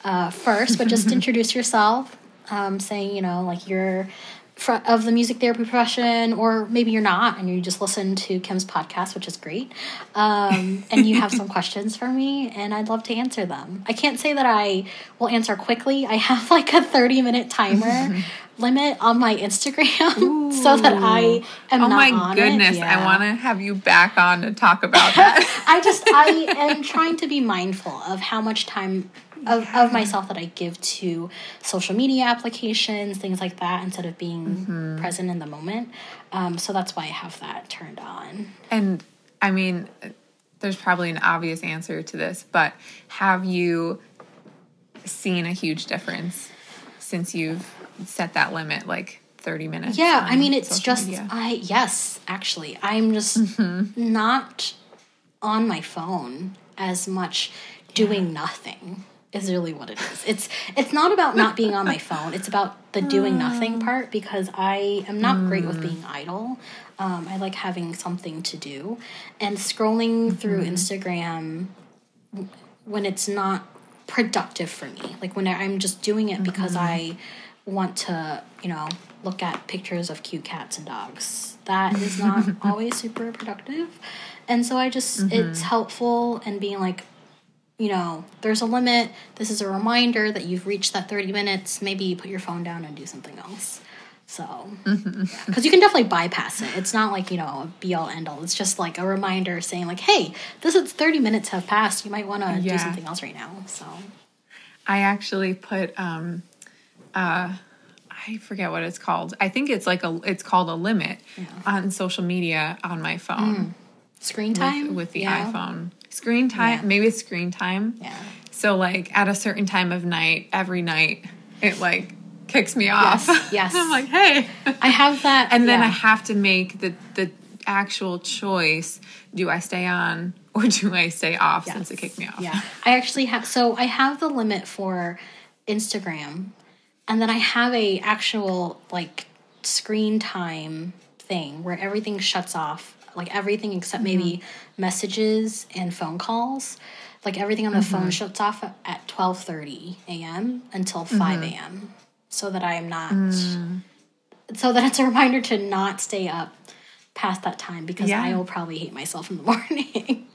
uh, first, but just introduce yourself, um, saying you know like you're of the music therapy profession, or maybe you're not, and you just listen to Kim's podcast, which is great, um, and you have some questions for me, and I'd love to answer them. I can't say that I will answer quickly. I have like a thirty minute timer. limit on my Instagram so that I am Oh not my goodness, it. I want to have you back on to talk about that. I just I am trying to be mindful of how much time of, of myself that I give to social media applications, things like that, instead of being present in the moment. Um, so that's why I have that turned on. and I mean, there's probably an obvious answer to this, but have you seen a huge difference since you've set that limit, like 30 minutes? Yeah, I mean it's just media? I yes, actually. I'm just not on my phone as much doing nothing is really what it is. It's it's not about not being on my phone. It's about the doing nothing mm. part because I am not great with mm. being idle. Um, I like having something to do, and scrolling through mm-hmm. Instagram when it's not productive for me. Like when I'm just doing it because mm-hmm. I want to, you know, look at pictures of cute cats and dogs. That is not always super productive. And so I just, it's mm-hmm. helpful and being like, you know, there's a limit. This is a reminder that you've reached that 30 minutes. Maybe you put your phone down and do something else. So, because you can definitely bypass it. It's not like, you know, be all end all. It's just like a reminder saying, like, hey, this is 30 minutes have passed. You might want to Yeah. do something else right now. So, I actually put um uh I forget what it's called. I think it's like a it's called a limit on social media on my phone screen time with the Yeah. iPhone. Screen time, Yeah. maybe it's screen time. Yeah. So like at a certain time of night, every night, it like kicks me off. Yes, yes. I'm like, hey. I have that. and then yeah. I have to make the the actual choice: do I stay on or do I stay off since it kicked me off? Yeah. I actually have so I have the limit for Instagram and then I have a actual like screen time thing where everything shuts off. Like everything except mm-hmm. maybe messages and phone calls. Like everything on the phone mm-hmm. shuts off at twelve thirty AM until five mm-hmm. AM. So that I am not mm. so that it's a reminder to not stay up past that time because Yeah. I will probably hate myself in the morning.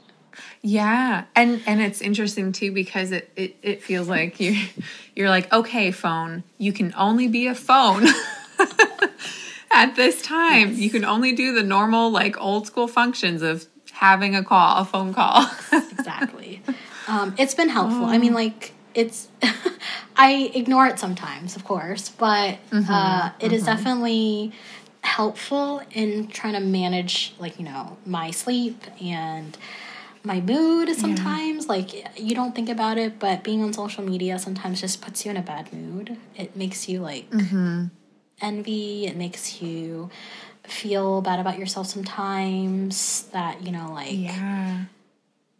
Yeah, and and it's interesting too because it it, it feels like you you're like okay phone you can only be a phone at this time you can only do the normal like old school functions of having a call a phone call exactly. Um, it's been helpful. I mean, like it's. I ignore it sometimes, of course, but uh, it is definitely helpful in trying to manage, like you know, my sleep and my mood. Sometimes, like you don't think about it, but being on social media sometimes just puts you in a bad mood. It makes you like envy. It makes you feel bad about yourself sometimes. That you know, like yeah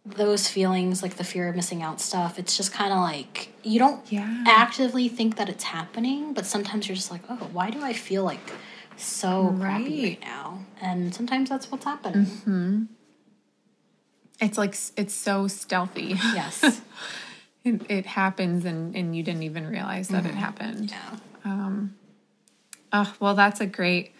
those feelings, like the fear of missing out stuff, it's just kind of like you don't Yeah. actively think that it's happening, but sometimes you're just like, oh, why do I feel like so crappy Right. right now? And sometimes that's what's happening. Mm-hmm. it's like it's so stealthy Yes. it, it happens and and you didn't even realize that it mm-hmm. happened yeah. Um, Oh, well, that's a great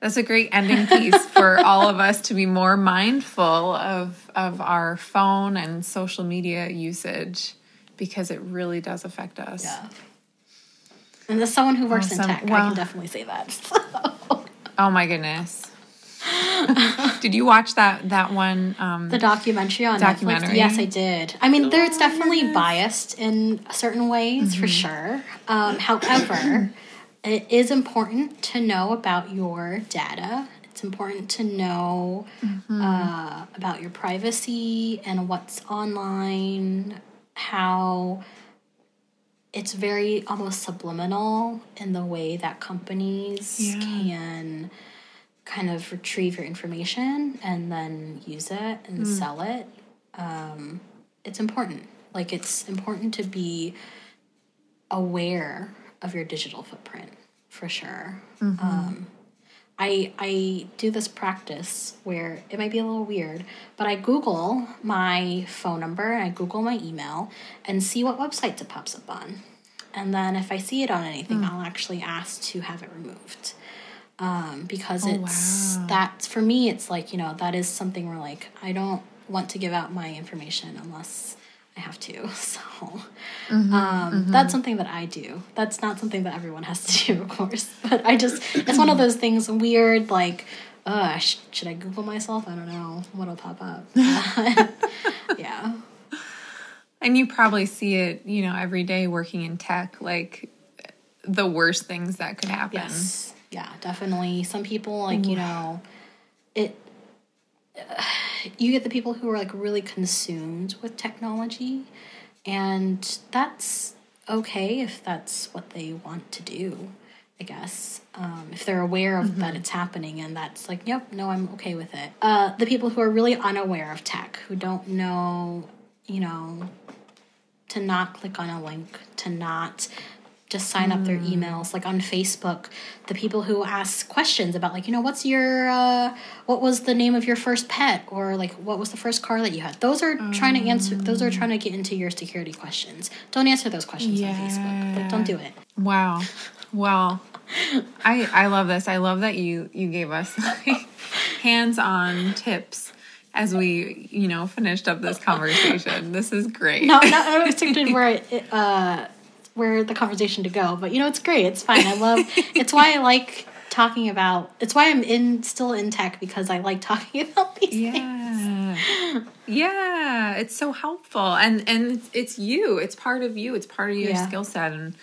that's a great ending piece for all of us to be more mindful of of our phone and social media usage because it really does affect us. Yeah. And as someone who works in Awesome. tech, I can definitely say that. Oh my goodness. Did you watch that that one um the documentary on Documentary? Netflix. Yes, I did. I mean, there's definitely biased in certain ways for sure. Um, however, it is important to know about your data. It's important to know uh, about your privacy and what's online, how it's very almost subliminal in the way that companies Yeah. can kind of retrieve your information and then use it and sell it. Um, it's important. Like it's important to be aware of your digital footprint for sure. Um, I I do this practice where it might be a little weird, but I Google my phone number and I Google my email and see what websites it pops up on. And then if I see it on anything, I'll actually ask to have it removed. Um, because it's wow. that's for me, it's like, you know, that is something where like I don't want to give out my information unless I have to. So um, that's something that I do. That's not something that everyone has to do, of course. But I just, it's one of those things weird, like, uh, sh- should I Google myself? I don't know what'll pop up. yeah. and you probably see it, you know, every day working in tech like the worst things that could happen. Yes. Yeah, definitely. Some people, like, you know, it, you get the people who are like really consumed with technology, and that's okay if that's what they want to do, I guess. Um, if they're aware of that it's happening and that's like, yep, no, I'm okay with it. Uh, the people who are really unaware of tech, who don't know, you know, to not click on a link, to not just sign up their emails. Like on Facebook, the people who ask questions about like, you know, what's your uh what was the name of your first pet or like what was the first car that you had? Those are trying to answer those are trying to get into your security questions. Don't answer those questions on Facebook. But don't do it. Wow. Well, I I love this. I love that you you gave us like, hands-on tips as we, you know, finished up this conversation. This is great. No, not unexpected where it, uh where the conversation to go, but you know, it's great. It's fine. I love it's why I like talking about it's why I'm in still in tech because I like talking about these things. Yeah. Yeah, it's so helpful. And and it's, it's you. It's part of you. It's part of your Yeah. skill set and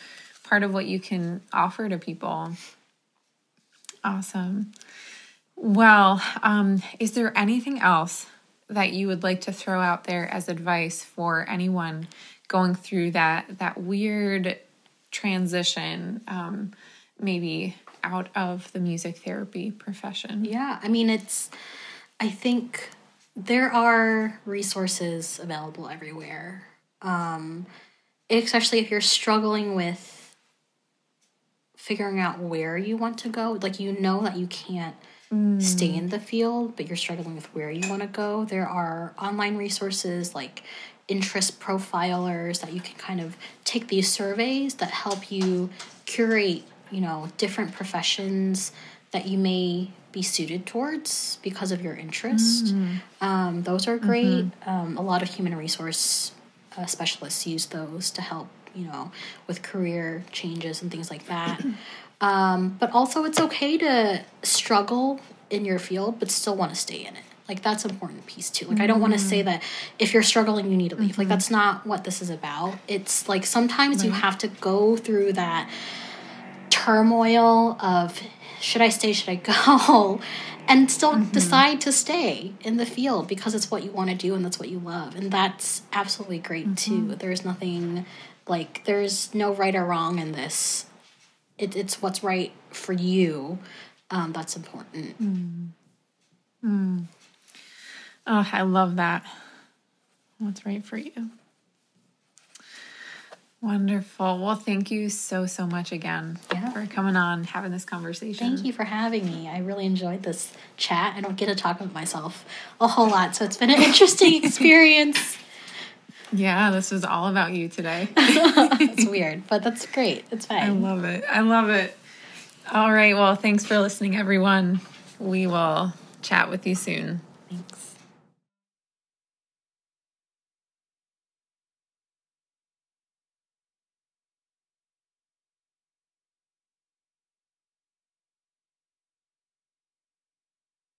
part of what you can offer to people. Awesome. Well, um, is there anything else that you would like to throw out there as advice for anyone going through that that weird transition um, maybe out of the music therapy profession. Yeah, I mean, it's, I think there are resources available everywhere. Um, especially if you're struggling with figuring out where you want to go, like you know that you can't stay in the field, but you're struggling with where you want to go. There are online resources like interest profilers that you can kind of take these surveys that help you curate, you know, different professions that you may be suited towards because of your interest. Um, those are great. Um, a lot of human resource uh, specialists use those to help, you know, with career changes and things like that. Um, but also, it's okay to struggle in your field, but still want to stay in it. Like that's an important piece too. Like I don't want to say mm-hmm. that if you're struggling, you need to leave. Like mm-hmm. that's not what this is about. It's like sometimes you have to go through that turmoil of should I stay, should I go, and still mm-hmm. decide to stay in the field because it's what you want to do and that's what you love, and that's absolutely great too. There's nothing like there's no right or wrong in this. It, it's what's right for you. Um, that's important. Mm. Oh, I love that. What's right for you? Wonderful. Well, thank you so, so much again Yeah. for coming on, having this conversation. Thank you for having me. I really enjoyed this chat. I don't get to talk about myself a whole lot, so it's been an interesting experience. Yeah, this was all about you today. it's weird, but that's great. It's fine. I love it. I love it. All right. Well, thanks for listening, everyone. We will chat with you soon.